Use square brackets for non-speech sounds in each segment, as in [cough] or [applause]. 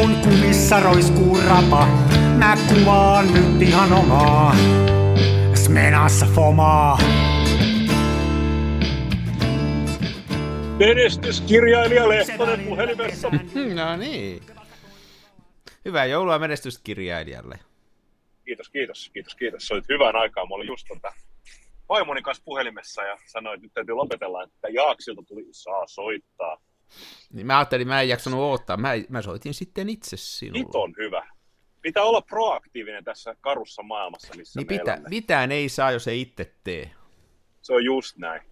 kun kumissa roiskuu rapa, mä kuvaan nyt ihan omaa. Smenassa fomaa. Menestyskirjailija Lehtonen puhelimessa. [laughs] No niin. Hyvää joulua menestyskirjailijalle. Kiitos, kiitos, kiitos, kiitos. Soit hyvän aikaa. Mä olin just tota vaimoni kanssa puhelimessa ja sanoin, että nyt täytyy lopetella, että Jaaksilta tuli saa soittaa. Niin mä ajattelin, mä en jaksanut odottaa. Mä, mä soitin sitten itse sinulle. Nyt on hyvä. Pitää olla proaktiivinen tässä karussa maailmassa, missä niin me pitä, elämme. mitään ei saa, jos ei itse tee. Se on just näin.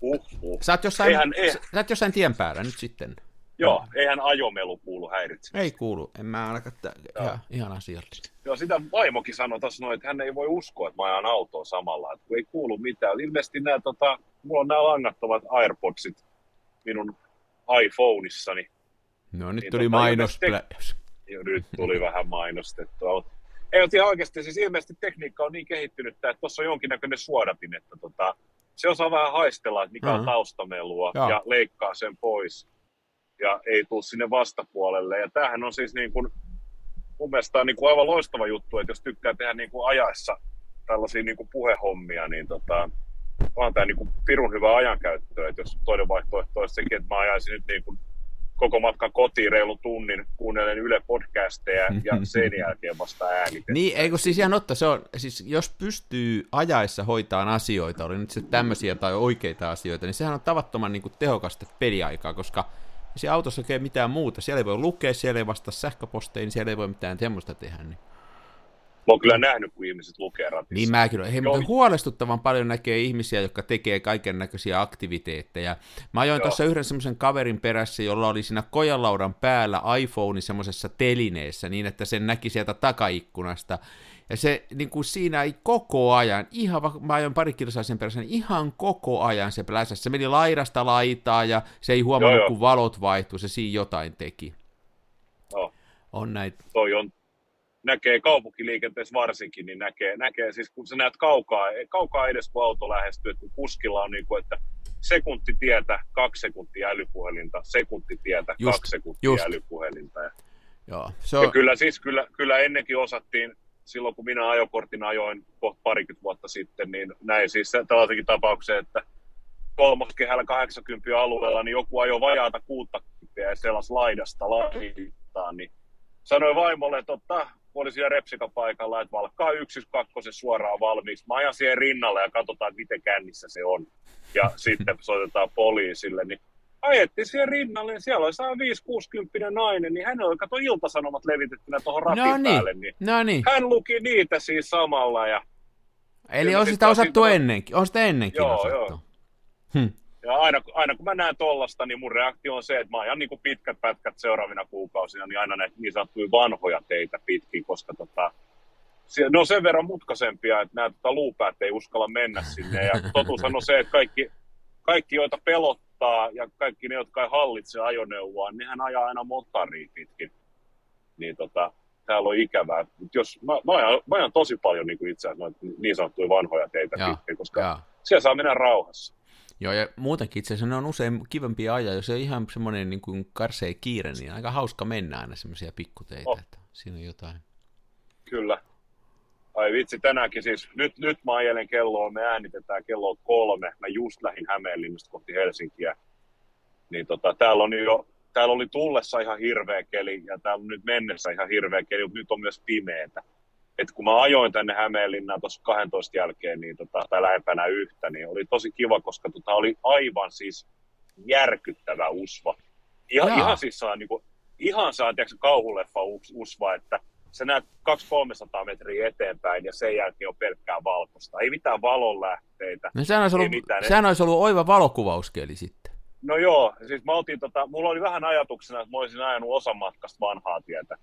Uh, uh. Sä oot jossain, Eihän- eihän- sä oot jossain tien päällä nyt sitten. Joo, eihän ajomelu kuulu häiritse. Ei kuulu, en mä ainakaan, tä- ihan, ihan asiallista. Joo, sitä vaimokin sanoi tuossa noin, että hän ei voi uskoa, että mä ajan autoa samalla, että kun ei kuulu mitään. Ilmeisesti nämä, tota, mulla on nämä langattomat AirPodsit minun iPhoneissani. No nyt Niin tuli tota, mainos. Ja nyt tuli vähän mainostettua. Ei, mutta ihan oikeasti, siis ilmeisesti tekniikka on niin kehittynyt, että tuossa on jonkinnäköinen suodatin, että tota, se osaa vähän haistella, että mikä Mhm. on taustamelua Joo. ja leikkaa sen pois ja ei tule sinne vastapuolelle. Ja tämähän on siis niin kuin, mun mielestä on niin kuin aivan loistava juttu, että jos tykkää tehdä niin kuin ajaessa tällaisia niin kuin puhehommia, niin tota, on tämä niin pirun hyvä ajankäyttö, että jos toinen vaihtoehto olisi sekin, että mä ajaisin nyt niin kuin koko matkan kotiin reilun tunnin, kuunnellen Yle podcasteja [laughs] ja sen jälkeen vasta äänitetään. Niin, ei siis ihan otta, se on, siis jos pystyy ajaessa hoitaan asioita, oli nyt se tämmöisiä tai oikeita asioita, niin sehän on tavattoman niin kuin, tehokasta peliaikaa, koska ei siellä autossa oikein mitään muuta. Siellä ei voi lukea, siellä ei vastata sähköposteihin, siellä ei voi mitään semmoista tehdä. Niin, Mä oon kyllä nähnyt, kun ihmiset lukee ratissa. niin mä kyllä, hei, Joo. mutta huolestuttavan paljon näkee ihmisiä, jotka tekee kaiken näköisiä aktiviteetteja. Mä ajoin tuossa yhden semmoisen kaverin perässä, jolla oli siinä kojalaudan päällä iPhone semmoisessa telineessä, niin että sen näki sieltä takaikkunasta. Ja se niin kuin siinä ei koko ajan, ihan mä ajoin pari kilsaa sen perässä, niin ihan koko ajan se pläsäsi. Se meni laidasta laitaa ja se ei huomannut, Joo, joo. kun valot vaihtui, se siinä jotain teki. Joo. On näitä. toi on, näkee kaupunkiliikenteessä varsinkin, niin näkee, näkee siis kun sä näet kaukaa, kaukaa edes kun auto lähestyy, että kun kuskilla on niin kuin, että sekunti tietä, kaksi sekuntia älypuhelinta, sekunti tietä, Just, kaksi sekuntia just. älypuhelinta. Ja, Joo, se ja on, kyllä siis, kyllä, kyllä ennenkin osattiin, silloin kun minä ajokortin ajoin kohta parikymmentä vuotta sitten, niin näin siis se- tällaisenkin tapauksen, että kolmoskehällä 80 alueella, niin joku ajoi vajaata 60 ja sellas laidasta laitaan, niin sanoin vaimolle, että otta, kun oli siellä repsika paikalla, että valkkaa yksi kakkosen suoraan valmiiksi. Mä ajan siihen rinnalle ja katsotaan, että miten kännissä se on. Ja [laughs] sitten soitetaan poliisille, niin ajettiin siihen rinnalle, niin siellä oli 150 nainen, niin hänellä oli kato iltasanomat levitettynä tuohon ratin no niin, päälle, niin no niin. hän luki niitä siis samalla ja, Eli on sit sitä on osattu siitä- ennenkin, on sitä ennenkin Joo, osattu. joo. Hm. Ja aina, aina, kun mä näen tollasta, niin mun reaktio on se, että mä ajan niin pitkät pätkät seuraavina kuukausina, niin aina näitä niin sanottuja vanhoja teitä pitkin, koska tota, ne on sen verran mutkaisempia, että nämä tota, luupäät ei uskalla mennä sinne. Ja totuushan on se, että kaikki, kaikki joita pelottaa ja kaikki ne, jotka ei hallitse ajoneuvoa, nehän ajaa aina motaria pitkin. Niin tota, täällä on ikävää. Mut jos, mä, mä, ajan, mä ajan tosi paljon niin kuin itse asiassa niin sanottuja vanhoja teitä Joo, pitkin, koska Joo. siellä saa mennä rauhassa. Joo, ja muutenkin itse asiassa ne on usein kivempi ajaa, jos se on ihan semmoinen niin kuin karsee kiire, niin aika hauska mennä aina semmoisia pikkuteitä, Oh. että siinä on jotain. Kyllä. Ai vitsi, tänäänkin siis, nyt, nyt mä ajelen kelloa, me äänitetään kello kolme. Mä just lähdin Hämeenlinnasta kohti Helsinkiä. Niin tota, täällä on jo, täällä oli tullessa ihan hirveä keli ja täällä on nyt mennessä ihan hirveä keli, mutta nyt on myös pimeätä. Et kun mä ajoin tänne Hämeenlinnaan tuossa 12 jälkeen, niin tota, tai lähempänä yhtä, niin oli tosi kiva, koska tota, oli aivan siis järkyttävä usva. Ihan, Jaa. ihan siis saa, niin kuin, ihan saa, tiedätkö, kauhuleffa us- usva, että sä näet 200-300 metriä eteenpäin ja sen jälkeen on pelkkää valkoista. Ei mitään valonlähteitä. No sehän olisi ollut, mitään, sehän olisi ollut oiva valokuvauskeli sitten. No joo, siis mä oltiin, tota, mulla oli vähän ajatuksena, että mä olisin ajanut osan matkasta vanhaa tietä.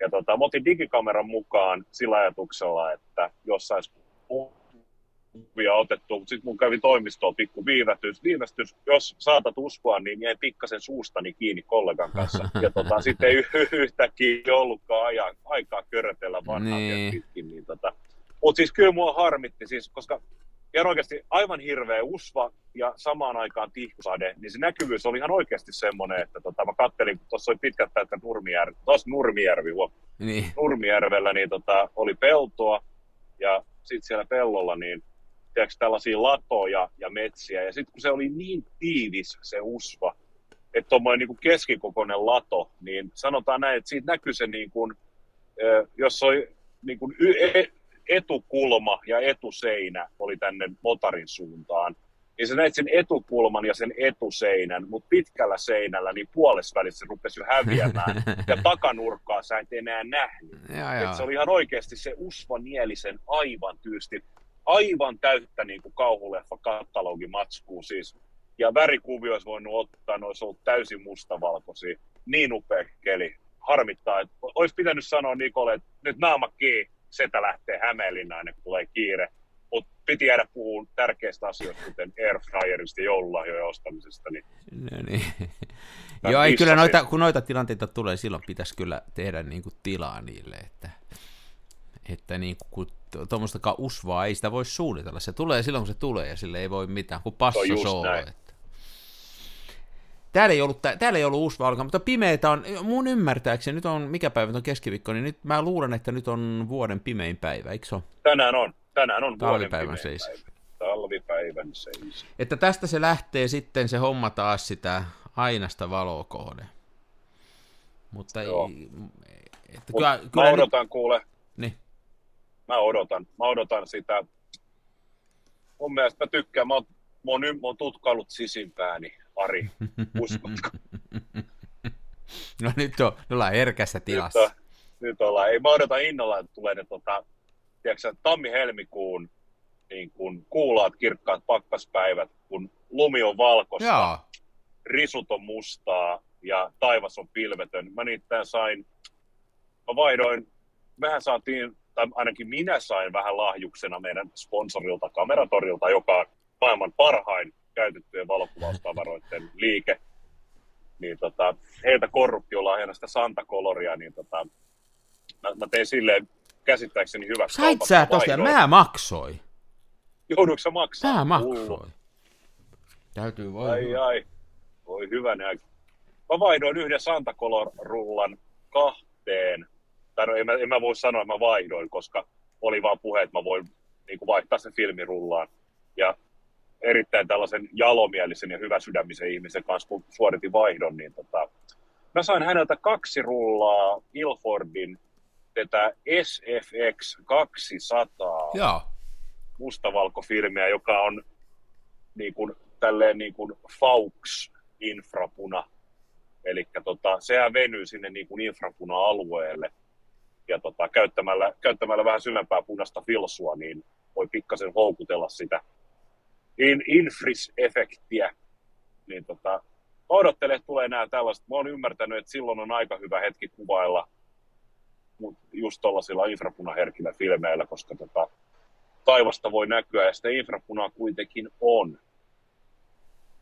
Ja tota, mä otin digikameran mukaan sillä ajatuksella, että jos sais kuvia otettu, mutta sitten mun kävi toimistoon pikku viivästys. viivästys. Jos saatat uskoa, niin jäi pikkasen suustani kiinni kollegan kanssa. Ja tota, sitten ei yhtäkkiä ollutkaan aja, aikaa körötellä vanhaa niin. pitkin. Niin tota. Mutta siis kyllä mua harmitti, siis, koska ihan oikeasti aivan hirveä usva ja samaan aikaan tihkusade, niin se näkyvyys oli ihan oikeasti semmoinen, että tota, mä kattelin, kun tuossa oli pitkät pätkät Nurmijärvi, tuossa Nurmijärvi, huom, Niin. Nurmijärvellä, niin tota, oli peltoa ja sitten siellä pellolla niin tiedätkö, tällaisia latoja ja metsiä. Ja sitten kun se oli niin tiivis se usva, että tuommoinen niin keskikokoinen lato, niin sanotaan näin, että siitä näkyy se niin kuin, jos oli niin kuin y- etukulma ja etuseinä oli tänne motarin suuntaan, niin sä näit sen etukulman ja sen etuseinän, mutta pitkällä seinällä niin puolesvälissä se rupesi jo häviämään. [laughs] ja takanurkkaa sä et enää nähnyt. Et joo. se oli ihan oikeasti se Usva Nielisen aivan tyysti, aivan täyttä niin kuin kauhuleffa katalogimatskuu siis. Ja värikuvio olisi voinut ottaa, ne olisi ollut täysin mustavalkoisia. Niin upea keli. Harmittaa, että olisi pitänyt sanoa Nikolle, että nyt naama kiinni, setä lähtee Hämeenlinnaan kuin tulee kiire. Mutta piti jäädä puhumaan tärkeistä asioista, kuten airfryerista ja joululahjojen ostamisesta. Niin No niin. Joo, ei kyllä noita, kun noita tilanteita tulee, silloin pitäisi kyllä tehdä niin kuin tilaa niille, että, että niin kuin, kun tuommoista usvaa ei sitä voi suunnitella. Se tulee silloin, kun se tulee ja sille ei voi mitään, kun soolo. näin. Että. Täällä ei ollut, tää- täällä ei ollut usvaa ollenkaan, mutta pimeitä on, mun ymmärtääkseni, nyt on, mikä päivä nyt on keskiviikko, niin nyt mä luulen, että nyt on vuoden pimein päivä, eikö se ole? tänään on, tänään on vuoden Talvipäivän pimein seis. päivä. Talvipäivän seis. Että tästä se lähtee sitten se homma taas sitä ainasta valoa kohden. Mutta Joo. ei, että Mut kyllä, mä kyllä nyt, odotan, kuule, niin, mä odotan, mä odotan sitä. Mun mielestä mä tykkään, mä oon, mä oon, mä oon tutkaillut sisimpääni, Ari, uskotko? [laughs] no nyt on, nyt ollaan herkässä nyt, tilassa. on, nyt ollaan, ei mä odotan innolla, että tulee ne tota, tiedätkö, tammi-helmikuun niin kun kuulaat kirkkaat pakkaspäivät, kun lumi on valkoista, Joo, risut on mustaa ja taivas on pilvetön. Mä niitä sain, mä vaihdoin, mehän saatiin, tai ainakin minä sain vähän lahjuksena meidän sponsorilta Kameratorilta, joka on maailman parhain käytettyjen valokuvaustavaroiden liike. Niin tota, heiltä korruptiolahjana sitä Santa Coloria, niin tota, mä, mä tein silleen käsittääkseni hyväksi sait sä Mä tosiaan, mä maksoin. Joudutko sä maksaa? Mä Hullu. maksoin. Täytyy voi. Ai ai, voi hyvänä. Mä vaihdoin yhden Santa Color-rullan kahteen. Tai no, en, mä, en mä voi sanoa, että mä vaihdoin, koska oli vaan puhe, että mä voin niin kuin vaihtaa sen filmirullaan. Ja erittäin tällaisen jalomielisen ja hyväsydämisen ihmisen kanssa, kun suoritin vaihdon, niin tota, mä sain häneltä kaksi rullaa Ilfordin tätä SFX 200 Joo, mustavalkofilmiä, joka on niin kuin, tälleen niin kuin Faux infrapuna. Eli tota, sehän venyy sinne niin kuin infrapuna-alueelle. Ja tota, käyttämällä, käyttämällä vähän syvempää punaista filsua, niin voi pikkasen houkutella sitä in, infris-efektiä. Niin tota, että tulee nämä tällaiset. Mä oon ymmärtänyt, että silloin on aika hyvä hetki kuvailla mut just tuollaisilla infrapunaherkillä filmeillä, koska tota, taivasta voi näkyä ja sitä infrapunaa kuitenkin on.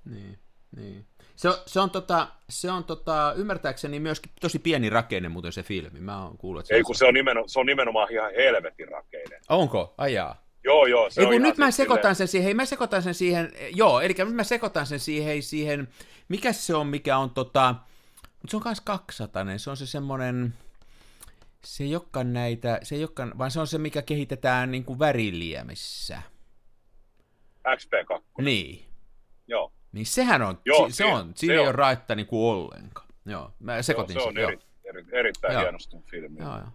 niin, niin. Se on, se on, tota, se on tota, ymmärtääkseni myöskin tosi pieni rakenne muuten se filmi. Mä oon kuullut, että Ei kun se on, nimeno, se on nimenomaan ihan helvetin rakeinen. Onko? Ajaa. Joo, joo. Se Ei kun nyt mä siis sekoitan sen siihen, mä sekoitan sen siihen, joo, eli nyt mä sekoitan sen siihen, siihen, mikä se on, mikä on tota, mutta se on kans 200, se on se semmonen, se ei olekaan näitä, se ei olekaan, vaan se on se, mikä kehitetään niin kuin väriliemissä. XP2. Niin. Joo. Niin sehän on, Joo, si- se se- on, siinä ei on. ole raitta niin kuin ollenkaan. Joo, mä sekoitin joo, se on sen, eri, eri, erittäin Joo. hienostunut filmi. joo. Joo.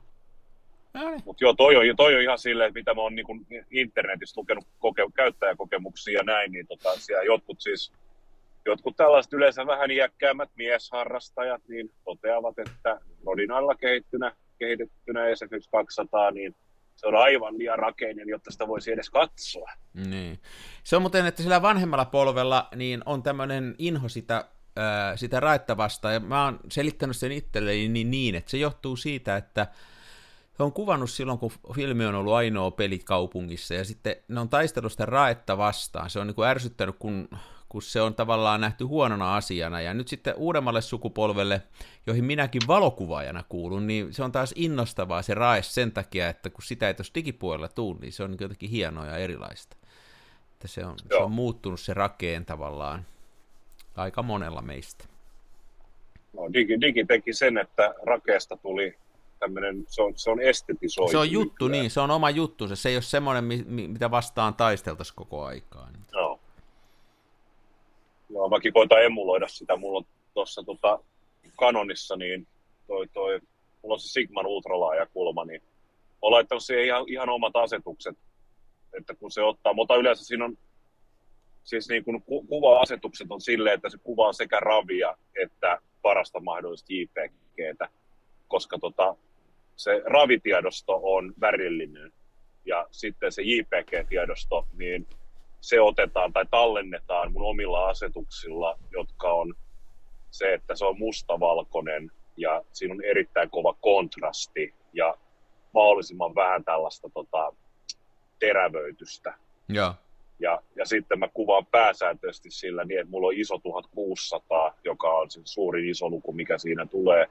Mutta joo, toi on, toi on ihan silleen, mitä mä oon niin internetissä lukenut koke, käyttäjäkokemuksia ja näin, niin tota, siellä jotkut siis, jotkut tällaiset yleensä vähän iäkkäämmät miesharrastajat, niin toteavat, että Rodinalla kehittynä, kehitettynä SFX 200, niin se on aivan liian rakeinen, jotta sitä voisi edes katsoa. Niin. Se on muuten, että sillä vanhemmalla polvella niin on tämmöinen inho sitä, sitä raettavasta, ja mä oon selittänyt sen itselleni niin, niin, että se johtuu siitä, että he on kuvannut silloin, kun filmi on ollut ainoa peli kaupungissa, ja sitten ne on taistellut sitä raetta vastaan. Se on niin kuin ärsyttänyt, kun, kun se on tavallaan nähty huonona asiana, ja nyt sitten uudemmalle sukupolvelle, joihin minäkin valokuvaajana kuulun, niin se on taas innostavaa se rae sen takia, että kun sitä ei tuossa digipuolella tule, niin se on niin jotenkin hienoa ja erilaista. Että se, on, se on muuttunut se rakeen tavallaan aika monella meistä. No, digi, digi teki sen, että rakeesta tuli tämmöinen, se on, se on estetisoitu. Se on juttu, nykyään. niin, se on oma juttu. Se ei ole semmoinen, mitä vastaan taisteltaisiin koko aikaa. Joo. No, mäkin koitan emuloida sitä. Mulla on tuossa tota, Canonissa, niin toi, toi, mulla on se Sigman ultralaajakulma, niin olen laittanut siihen ihan, ihan omat asetukset, että kun se ottaa, mutta yleensä siinä on, siis niin kuin ku, kuva-asetukset on silleen, että se kuvaa sekä ravia että parasta mahdollista JPGtä, koska tota, se ravitiedosto on värillinen ja sitten se JPG-tiedosto, niin se otetaan tai tallennetaan mun omilla asetuksilla, jotka on se, että se on mustavalkoinen ja siinä on erittäin kova kontrasti ja mahdollisimman vähän tällaista tota, terävöitystä. Ja. Ja, ja sitten mä kuvaan pääsääntöisesti sillä niin, että mulla on iso 1600, joka on se suurin iso luku, mikä siinä tulee,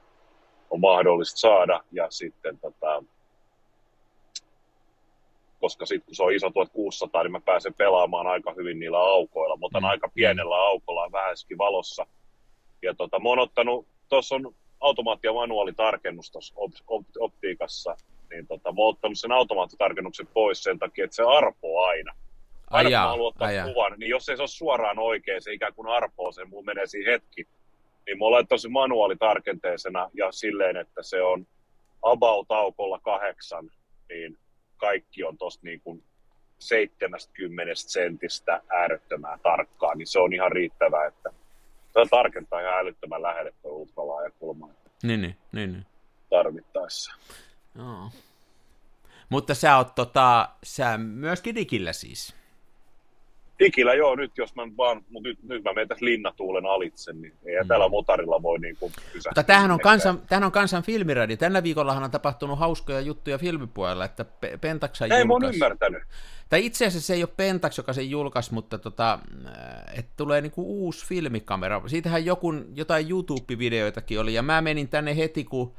on mahdollista saada. Ja sitten tota, koska sitten kun se on iso 1600, niin mä pääsen pelaamaan aika hyvin niillä aukoilla. Mutta mm. aika pienellä aukolla vähäiskin valossa. Ja tota, mä oon ottanut, tuossa on automaatti- ja manuaalitarkennus tuossa optiikassa, niin tota, mä oon ottanut sen automaattitarkennuksen pois sen takia, että se arpoo aina. Aina kun mä haluan ottaa kuvan, niin jos ei se ole suoraan oikein, se ikään kuin arpoo sen, mun menee siinä hetki, niin mä oon tosi manuaalitarkenteisena ja silleen, että se on about aukolla kahdeksan, niin kaikki on tosta niin kuin 70 sentistä äärettömään tarkkaan, niin se on ihan riittävää, että se tarkentaa ihan älyttömän lähelle tuo ultralaajakulma. Niin, niin, niin, niin. Tarvittaessa. Joo. Mutta sä oot tota, sä myöskin digillä siis. Digillä joo, nyt jos mä vaan, mutta nyt, nyt mä menen tässä linnatuulen alitse, niin ei mm. tällä motarilla voi niin kuin Mutta tämähän on, kansan, tämähän on kansan filmiradio. Tällä viikollahan on tapahtunut hauskoja juttuja filmipuolella, että Pentax Ei julkaisi. mä ymmärtänyt. Tai itse asiassa se ei ole Pentax, joka sen julkaisi, mutta tota, että tulee niinku uusi filmikamera. Siitähän joku, jotain YouTube-videoitakin oli, ja mä menin tänne heti, kun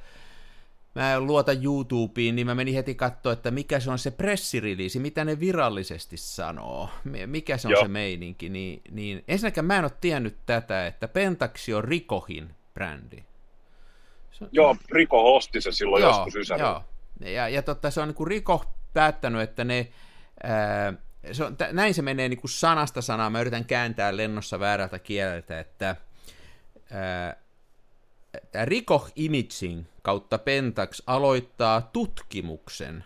mä en luota YouTubeen, niin mä menin heti katsoa, että mikä se on se pressiriliisi, mitä ne virallisesti sanoo, mikä se on Joo. se meininki, niin, niin ensinnäkään mä en ole tiennyt tätä, että Pentaxi on Rikohin brändi. Se, joo, Riko osti se silloin joo, joskus Ysärillä. Joo, ja, ja totta, se on niin Riko päättänyt, että ne, ää, se on, t- näin se menee niin kuin sanasta sanaa, mä yritän kääntää lennossa väärältä kieleltä, että ää, tämä Rikoh Imaging kautta Pentax aloittaa tutkimuksen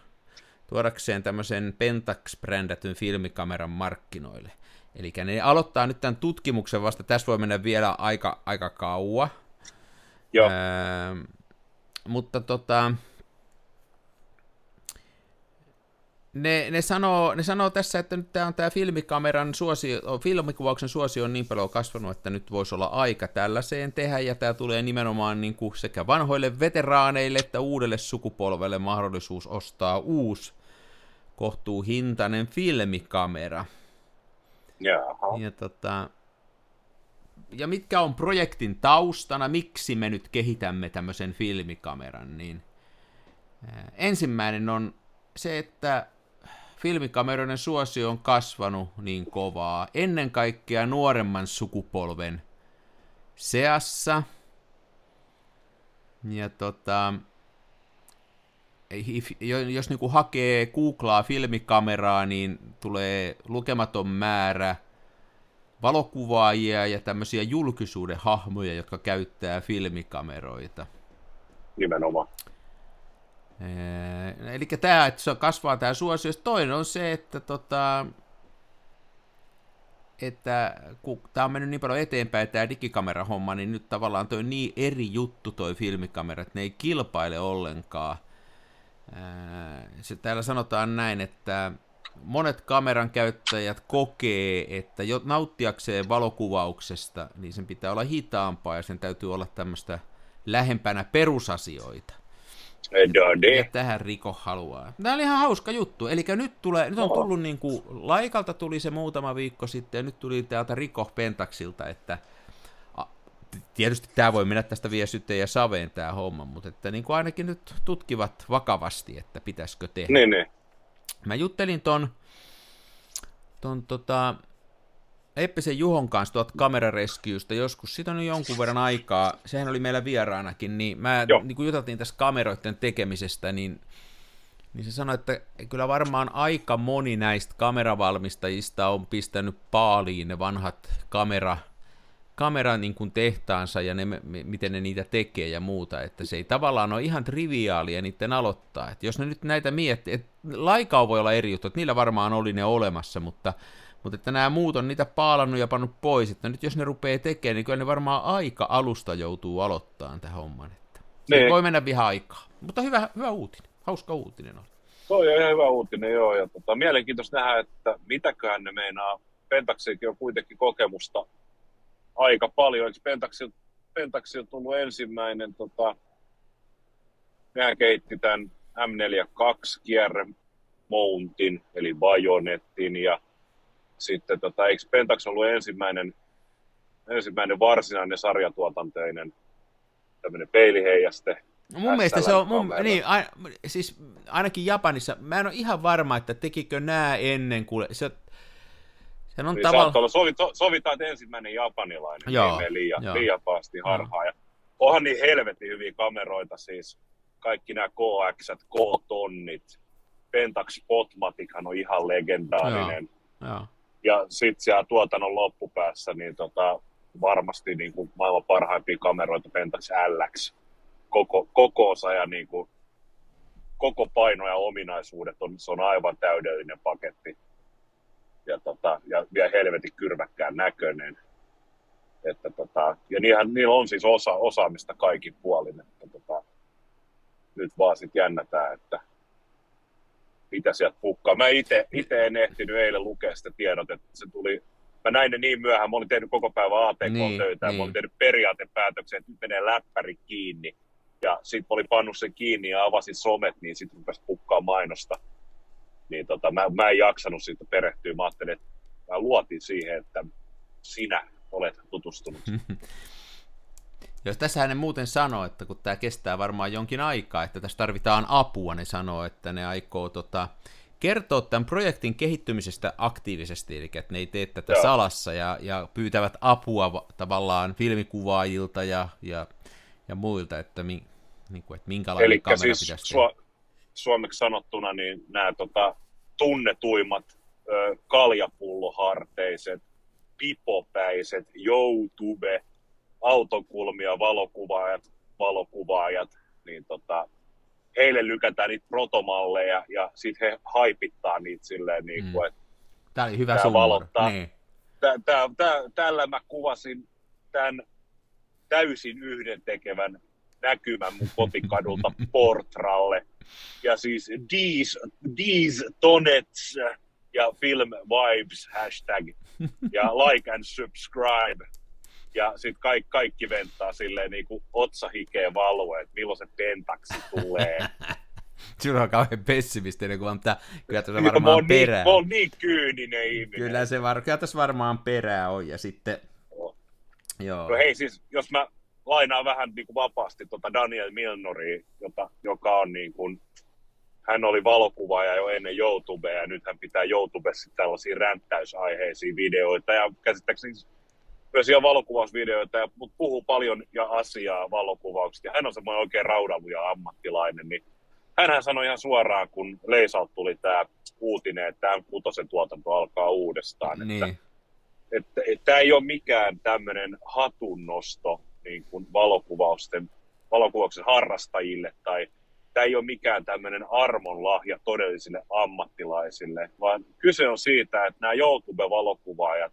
tuodakseen tämmöisen Pentax-brändätyn filmikameran markkinoille. Eli ne aloittaa nyt tämän tutkimuksen vasta, tässä voi mennä vielä aika, aika kauan. Joo. Öö, mutta tota, ne, ne, sanoo, ne sanoo tässä, että nyt tämä on tämä filmikameran suosio, filmikuvauksen suosio on niin paljon kasvanut, että nyt voisi olla aika tällaiseen tehdä, ja tämä tulee nimenomaan niin kuin sekä vanhoille veteraaneille että uudelle sukupolvelle mahdollisuus ostaa uusi kohtuuhintainen filmikamera. Jaha. Ja, tota, ja mitkä on projektin taustana, miksi me nyt kehitämme tämmöisen filmikameran, niin ensimmäinen on se, että filmikameroiden suosio on kasvanut niin kovaa, ennen kaikkea nuoremman sukupolven seassa. Ja tota, jos niinku hakee, googlaa filmikameraa, niin tulee lukematon määrä valokuvaajia ja tämmöisiä julkisuuden hahmoja, jotka käyttää filmikameroita. Nimenomaan. Eli tämä, että se kasvaa tämä suosio. Toinen on se, että tota, että kun tämä on mennyt niin paljon eteenpäin, tämä digikamerahomma, niin nyt tavallaan toi niin eri juttu toi filmikamera, että ne ei kilpaile ollenkaan. Se, täällä sanotaan näin, että monet kameran käyttäjät kokee, että jo nauttiakseen valokuvauksesta, niin sen pitää olla hitaampaa ja sen täytyy olla tämmöistä lähempänä perusasioita. Ja tähän Riko haluaa. Tämä oli ihan hauska juttu. Eli nyt, tulee, nyt on tullut niin kuin, Laikalta tuli se muutama viikko sitten, ja nyt tuli täältä Riko Pentaksilta, että a, tietysti tämä voi mennä tästä vielä syteen ja saveen tämä homma, mutta että niin kuin ainakin nyt tutkivat vakavasti, että pitäisikö tehdä. Niin, niin. Mä juttelin ton ton, tota, Eppisen Juhon kanssa tuolta kamerareskiusta joskus, siitä on jonkun verran aikaa, sehän oli meillä vieraanakin, niin mä, niin kun juteltiin tästä kameroiden tekemisestä, niin, niin se sanoi, että kyllä varmaan aika moni näistä kameravalmistajista on pistänyt paaliin ne vanhat kamera, kamera niin kuin tehtaansa ja ne, miten ne niitä tekee ja muuta, että se ei tavallaan ole ihan triviaalia niiden aloittaa. Että jos ne nyt näitä miettii, että laikaa voi olla eri juttu, että niillä varmaan oli ne olemassa, mutta, mutta että nämä muut on niitä paalannut ja pannut pois, että nyt jos ne rupeaa tekemään, niin kyllä ne varmaan aika alusta joutuu aloittamaan tähän homman. Että niin. voi mennä vähän aikaa, mutta hyvä, hyvä uutinen, hauska uutinen on. Se on ihan hyvä uutinen, joo. Ja tota, mielenkiintoista nähdä, että mitäköhän ne meinaa. Pentaxillakin on kuitenkin kokemusta aika paljon. Eikö Pentaxil, Pentaxil tullut ensimmäinen, tota, mehän keitti tämän M42 kierre mountin, eli bajonettin, ja sitten tota, eikö Pentax ollut ensimmäinen, ensimmäinen varsinainen sarjatuotanteinen tämmöinen peiliheijaste. No mun mielestä se on, mun, niin, a, siis ainakin Japanissa, mä en ole ihan varma, että tekikö nämä ennen kuin, se, se on niin tavallaan... Sovit, sovitaan, että ensimmäinen japanilainen, joo, niin liian, joo. liian pahasti harhaa. Ja onhan niin helvetin hyviä kameroita siis, kaikki nämä KX, K-tonnit, Pentax Spotmatichan on ihan legendaarinen. Joo, joo. Ja sitten siellä tuotannon loppupäässä, niin tota, varmasti niin kuin maailman parhaimpia kameroita Pentax LX koko, kokoosa ja niin kuin, koko paino ja ominaisuudet on, se on aivan täydellinen paketti ja, tota, ja vielä helvetin kyrväkkään näköinen. Että, tota, ja niinhän, niillä on siis osa, osaamista kaikin puolin. Että, tota, nyt vaan sitten jännätään, että mitä sieltä pukkaa. Mä itse en ehtinyt eilen lukea sitä tiedot, että se tuli mä näin ne niin myöhään, mä olin tehnyt koko päivän ATK-töitä, niin, niin. mä olin niin. tehnyt periaatepäätöksen, että nyt menee läppäri kiinni. Ja sitten olin pannut sen kiinni ja avasin somet, niin sitten rupesi pukkaa mainosta niin tota, mä, mä en jaksanut siitä perehtyä. Mä ajattelin, että mä luotin siihen, että sinä olet tutustunut. [laughs] Jos tässä hänen muuten sanoo, että kun tämä kestää varmaan jonkin aikaa, että tässä tarvitaan apua, ne sanoo, että ne aikoo tota, kertoa tämän projektin kehittymisestä aktiivisesti, eli että ne ei tee tätä Joo. salassa ja, ja pyytävät apua tavallaan filmikuvaajilta ja, ja, ja muilta, että, mi, niin kuin, että minkälainen Elikkä kamera siis pitäisi tehdä suomeksi sanottuna niin nämä tota, tunnetuimmat ö, kaljapulloharteiset, pipopäiset, YouTube, autokulmia, valokuvaajat, valokuvaajat, niin tota, heille lykätään niitä protomalleja ja sitten he haipittaa niitä silleen, niin kuin, mm. että Tämä oli hyvä valottaa. Niin. Tää, tää, tää, tällä mä kuvasin tämän täysin yhdentekevän näkymän mun kotikadulta [laughs] Portralle. Ja siis these, these tonets ja film vibes hashtag ja like and subscribe. Ja sitten kaikki, kaikki venttaa silleen niin kuin otsahikeen value, että milloin se pentaksi tulee. [laughs] Sulla on kauhean pessimistinen kuva, mutta kyllä tässä varmaan mä perää. Niin, mä oon niin kyyninen ihminen. Kyllä, se var, kyllä tässä varmaan perää on, ja sitten... No. Joo. No hei siis, jos mä lainaan vähän niin kuin vapaasti tuota Daniel Milnori, jota, joka on niin kuin, hän oli valokuvaaja jo ennen YouTubea ja nyt hän pitää YouTubessa tällaisia ränttäysaiheisia videoita ja käsittääkseni myös ihan valokuvausvideoita, ja, mutta puhuu paljon ja asiaa valokuvauksesta. Ja hän on semmoinen oikein raudaluja ammattilainen, niin hänhän sanoi ihan suoraan, kun Leisalt tuli tämä uutinen, että tämä kutosen tuotanto alkaa uudestaan. Niin. Että, että, että tämä ei ole mikään tämmöinen hatunnosto niin kuin valokuvausten, valokuvauksen harrastajille tai tämä ei ole mikään tämmöinen armonlahja todellisille ammattilaisille, vaan kyse on siitä, että nämä YouTube-valokuvaajat,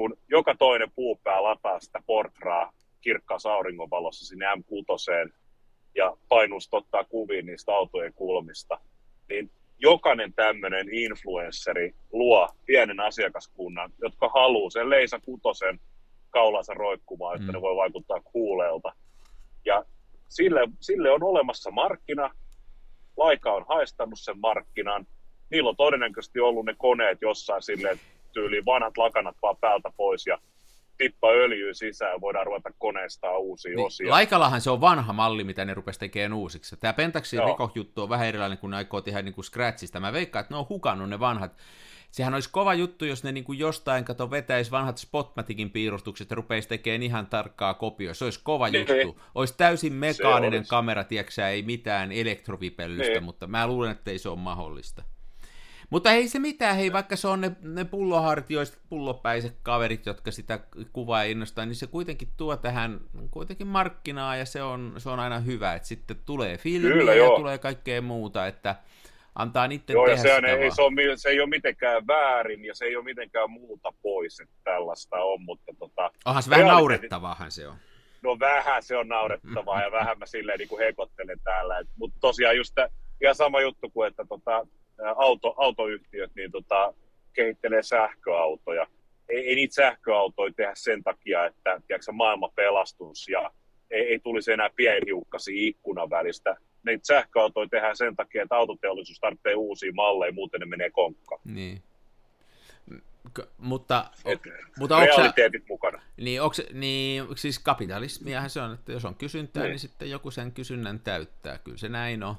kun joka toinen puupää lataa sitä portraa kirkkaassa auringonvalossa sinne M6 ja painusta ottaa kuviin niistä autojen kulmista, niin jokainen tämmöinen influenssari luo pienen asiakaskunnan, jotka haluaa sen Leisa Kutosen kaulansa roikkumaan, että mm. ne voi vaikuttaa kuuleelta. Ja sille, sille on olemassa markkina, Laika on haistanut sen markkinan, niillä on todennäköisesti ollut ne koneet jossain silleen, tyyliin vanhat lakanat vaan päältä pois ja tippa öljyä sisään, voidaan ruveta koneistaa uusia niin, osia. Laikalahan se on vanha malli, mitä ne rupesi tekemään uusiksi. Tämä Pentaxin rikojuttu on vähän erilainen kuin ne aikoo tehdä niin kuin Scratchista. Mä veikkaan, että ne on hukannut ne vanhat. Sehän olisi kova juttu, jos ne niin kuin jostain kato vetäisi vanhat Spotmatikin piirustukset ja rupeisi tekemään ihan tarkkaa kopioa. Se olisi kova niin. juttu. Olisi täysin mekaaninen olisi. kamera, tiedätkö ei mitään elektrovipellystä, niin. mutta mä luulen, että ei se ole mahdollista. Mutta ei se mitään, hei, vaikka se on ne, ne pullohartioiset, pullopäiset kaverit, jotka sitä kuvaa innostaa, niin se kuitenkin tuo tähän kuitenkin markkinaa ja se on, se on aina hyvä, että sitten tulee filmiä Kyllä, ja joo. tulee kaikkea muuta, että antaa niiden Joo, tehdä ja ei, se, on, se ei ole mitenkään väärin ja se ei ole mitenkään muuta pois, että tällaista on, mutta tota... Onhan se vähän naurettavaahan se on. No vähän se on naurettavaa ja vähän mä silleen niin kuin hekottelen täällä, mutta tosiaan just ihan sama juttu kuin, että tota, auto, autoyhtiöt niin tota, kehittelee sähköautoja. Ei, ei niitä sähköautoja tehdä sen takia, että tiedätkö, maailma pelastus ja ei, ei tulisi enää pienhiukkasi ikkunan välistä. Niitä sähköautoja tehdään sen takia, että autoteollisuus tarvitsee uusia malleja, muuten ne menee konkkaan. Niin. K- mutta, Et, mutta realiteetit sä, mukana. Niin, onks, niin, siis kapitalismiahan se on, että jos on kysyntää, niin, niin sitten joku sen kysynnän täyttää. Kyllä se näin on.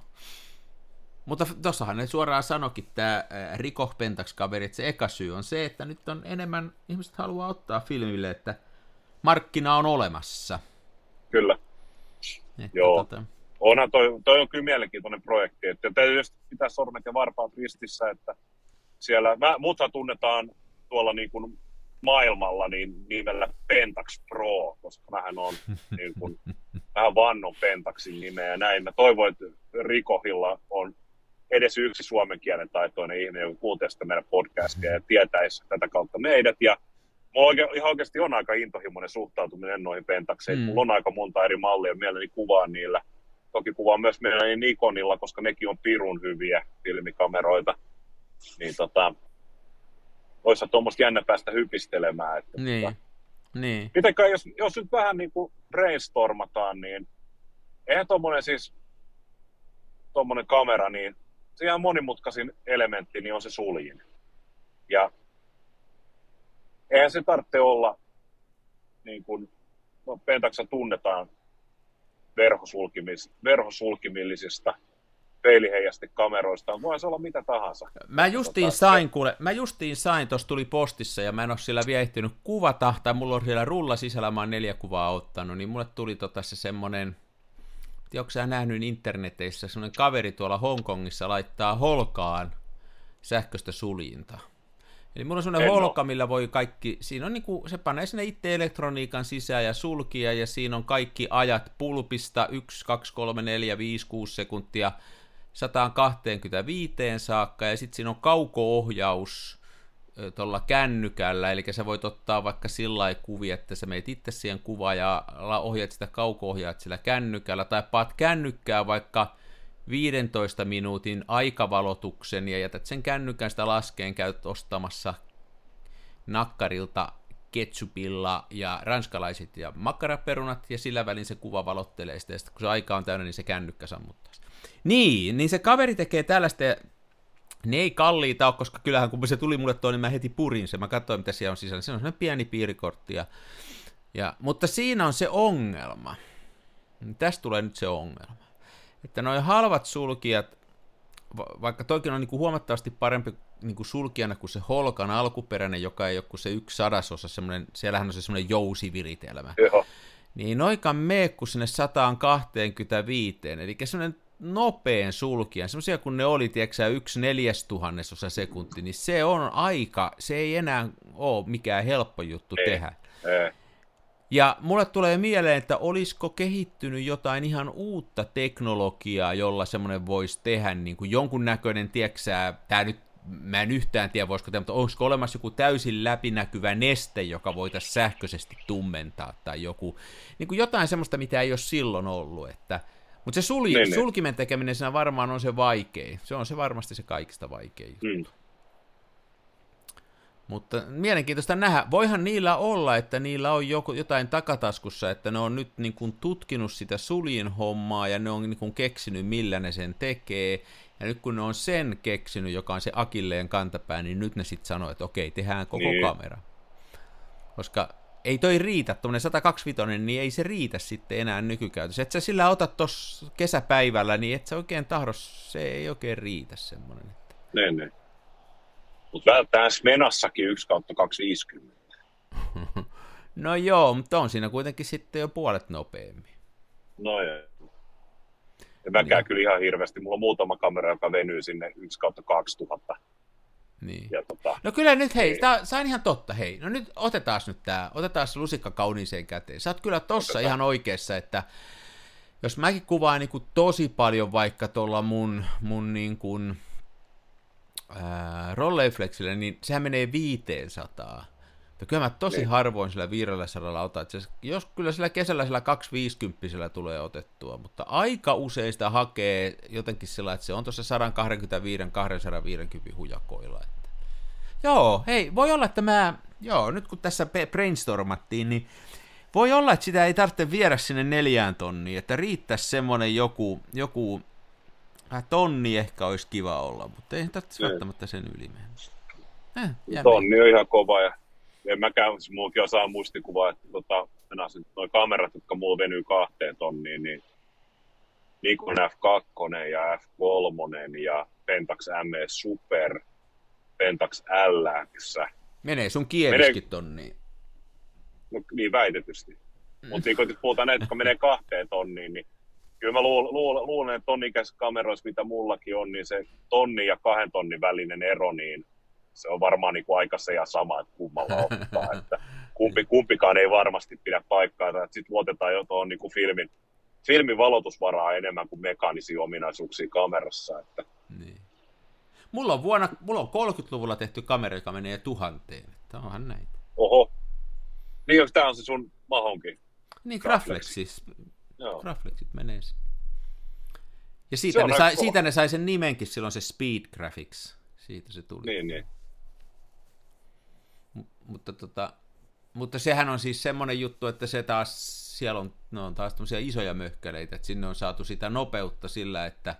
Mutta tuossahan ne suoraan sanokin, tämä Riko Pentax-kaveri, että se eka syy on se, että nyt on enemmän, ihmiset haluaa ottaa filmille, että markkina on olemassa. Kyllä. Että Joo. Tota... Onhan toi, toi, on kyllä mielenkiintoinen projekti. Että tietysti pitää sormet ja varpaat ristissä, että siellä, mä, muthan tunnetaan tuolla niin kuin maailmalla niin nimellä Pentax Pro, koska mähän on niin kuin, [laughs] vähän vannon Pentaxin nimeä ja näin. Mä toivon, että Rikohilla on edes yksi suomen kielen taitoinen ihminen, joka kuuntelee sitä meidän podcastia ja tietäisi tätä kautta meidät. Ja mulla oikein, ihan oikeasti on aika intohimoinen suhtautuminen noihin pentakseen. Mm. Mulla on aika monta eri mallia, mielelläni kuvaan niillä. Toki kuvaan myös mielelläni Nikonilla, koska nekin on pirun hyviä filmikameroita. Niin tota, olisi tuommoista jännä päästä hypistelemään. Että niin. Tota, niin. Mitenkään, jos, jos nyt vähän niin kuin brainstormataan, niin eihän tuommoinen siis tuommoinen kamera, niin se ihan monimutkaisin elementti niin on se suljin. Ja eihän se tarvitse olla, niin kuin no, Pentaksa tunnetaan verhosulkimis, verhosulkimillisista peiliheijastekameroista, voi se olla mitä tahansa. Mä justiin tota, sain, kuule, mä justiin sain, tuossa tuli postissa ja mä en ole siellä vielä ehtinyt kuvata, tai mulla on siellä rulla sisällä, mä oon neljä kuvaa ottanut, niin mulle tuli tota se semmonen, onko sä nähnyt interneteissä, semmoinen kaveri tuolla Hongkongissa laittaa holkaan sähköistä suljinta. Eli mulla on semmoinen en holka, millä voi kaikki, siinä on niinku, se panee sinne itse elektroniikan sisään ja sulkia, ja siinä on kaikki ajat pulpista 1, 2, 3, 4, 5, 6 sekuntia 125 saakka, ja sitten siinä on kauko-ohjaus, tuolla kännykällä, eli sä voit ottaa vaikka sillä kuvia, että sä meet itse siihen kuvaan ja ohjaat sitä kauko-ohjaat sillä kännykällä, tai paat kännykkää vaikka 15 minuutin aikavalotuksen ja jätät sen kännykän sitä laskeen, käyt ostamassa nakkarilta ketsupilla ja ranskalaiset ja makkaraperunat, ja sillä välin se kuva valottelee sitä, ja sitten kun se aika on täynnä, niin se kännykkä sammuttaa. Niin, niin se kaveri tekee tällaista, ne ei kalliita ole, koska kyllähän kun se tuli mulle tuo, niin mä heti purin sen. Mä katsoin, mitä siellä on sisällä. Se on sellainen pieni piirikortti. Ja, ja, mutta siinä on se ongelma. Tästä tulee nyt se ongelma. Että noin halvat sulkijat, vaikka toikin on niin kuin huomattavasti parempi niin kuin sulkijana kuin se Holkan alkuperäinen, joka ei ole kuin se yksi sadasosa, semmoinen, siellähän on se semmoinen jousiviritelmä. Joo. Niin noikan mene kuin sinne 125, eli semmoinen nopeen sulkijan, semmoisia kun ne oli, tiedätkö yksi neljästuhannesosa sekunti, niin se on aika, se ei enää ole mikään helppo juttu ei, tehdä. Ei. Ja mulle tulee mieleen, että olisiko kehittynyt jotain ihan uutta teknologiaa, jolla semmoinen voisi tehdä niin kuin jonkunnäköinen, tiedätkö tämä nyt mä en yhtään tiedä voisiko tehdä, mutta olisiko olemassa joku täysin läpinäkyvä neste, joka voitaisiin sähköisesti tummentaa, tai joku, niin kuin jotain semmoista, mitä ei ole silloin ollut, että mutta se sulji, niin, niin, sulkimen tekeminen siinä varmaan on se vaikein. Se on se varmasti se kaikista vaikein juttu. Mm. Mutta mielenkiintoista nähdä. Voihan niillä olla, että niillä on joku, jotain takataskussa, että ne on nyt niin kuin tutkinut sitä suljin hommaa ja ne on niin kuin keksinyt, millä ne sen tekee. Ja nyt kun ne on sen keksinyt, joka on se akilleen kantapää, niin nyt ne sitten sanoo, että okei, tehdään koko niin. kamera. Koska ei toi riitä, tuommoinen 125, niin ei se riitä sitten enää nykykäytössä. Et sä sillä otat tuossa kesäpäivällä, niin et sä oikein tahdo, se ei oikein riitä semmoinen. Että... Ne, ne. Mutta välttämättä Smenassakin 1 kautta 250. [laughs] no joo, mutta on siinä kuitenkin sitten jo puolet nopeammin. No joo. Ja mäkään niin. kyllä ihan hirveästi. Mulla on muutama kamera, joka venyy sinne 1 kautta 2000. Niin. Ja tota, no kyllä nyt, hei, niin. tää, on ihan totta, hei. No nyt otetaan nyt tää, otetaan se lusikka kauniiseen käteen. Sä oot kyllä tossa otetaan. ihan oikeassa, että jos mäkin kuvaan niin kuin tosi paljon vaikka tuolla mun, mun niin kuin, ää, niin sehän menee 500. Ja kyllä mä tosi niin. harvoin sillä 500 otan. Että jos kyllä sillä kesällä sillä 250 tulee otettua, mutta aika usein sitä hakee jotenkin sillä, että se on tuossa 125-250 hujakoilla. Että. Joo, hei, voi olla, että mä, joo, nyt kun tässä brainstormattiin, niin voi olla, että sitä ei tarvitse viedä sinne neljään tonniin, että riittäisi semmoinen joku, joku tonni ehkä olisi kiva olla, mutta ei tarvitse välttämättä sen yli mennä. Eh, tonni on ihan kova ja en mäkään, siis muukin osaa muistikuvaa, että tota, noin kamerat, jotka mulla venyy kahteen tonniin, niin Nikon F2 ja F3 ja Pentax ME Super, Pentax LX. Menee sun kieliskin menee... tonniin. No, niin väitetysti. Mm. Mutta niin, kun puhutaan näitä, jotka menee kahteen tonniin, niin kyllä mä luulen, luulen, luulen että tonnikäisissä kameroissa, mitä mullakin on, niin se tonni ja kahden tonnin välinen ero, niin se on varmaan niin kuin aika se ja sama, että kummalla ottaa. [laughs] että kumpi, kumpikaan ei varmasti pidä paikkaa. Sitten luotetaan jo tuohon niin kuin filmin, filmin valotusvaraa enemmän kuin mekaanisia ominaisuuksia kamerassa. Että. Niin. Mulla on, vuonna, mulla on 30-luvulla tehty kamera, joka menee tuhanteen. Tämä onhan näitä. Oho. Niin, tämä on se sun mahonkin? Niin, Graflexis. Graflexit menee Ja siitä ne, sai, siitä ne sai sen nimenkin silloin se Speed Graphics. Siitä se tuli. Niin, niin mutta, tota, mutta sehän on siis semmoinen juttu, että se taas, siellä on, no on taas tämmöisiä isoja möhkäleitä, että sinne on saatu sitä nopeutta sillä, että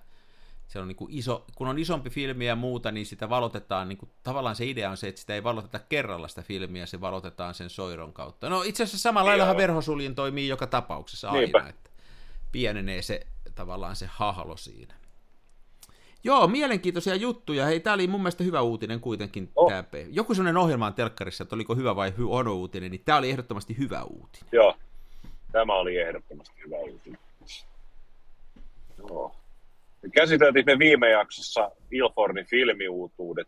se on niin kuin iso, kun on isompi filmi ja muuta, niin sitä valotetaan, niin kuin, tavallaan se idea on se, että sitä ei valoteta kerralla sitä filmiä, se valotetaan sen soiron kautta. No itse asiassa samalla laillahan verhosuljin toimii joka tapauksessa aina, että pienenee se tavallaan se hahlo siinä. Joo, mielenkiintoisia juttuja. Hei, tämä oli mun mielestä hyvä uutinen kuitenkin. Oh. Tää. Joku sellainen ohjelma on telkkarissa, että oliko hyvä vai huono uutinen, niin tämä oli ehdottomasti hyvä uutinen. Joo, tämä oli ehdottomasti hyvä uutinen. Joo. Käsiteltiin me viime jaksossa Ilfornin filmiuutuudet.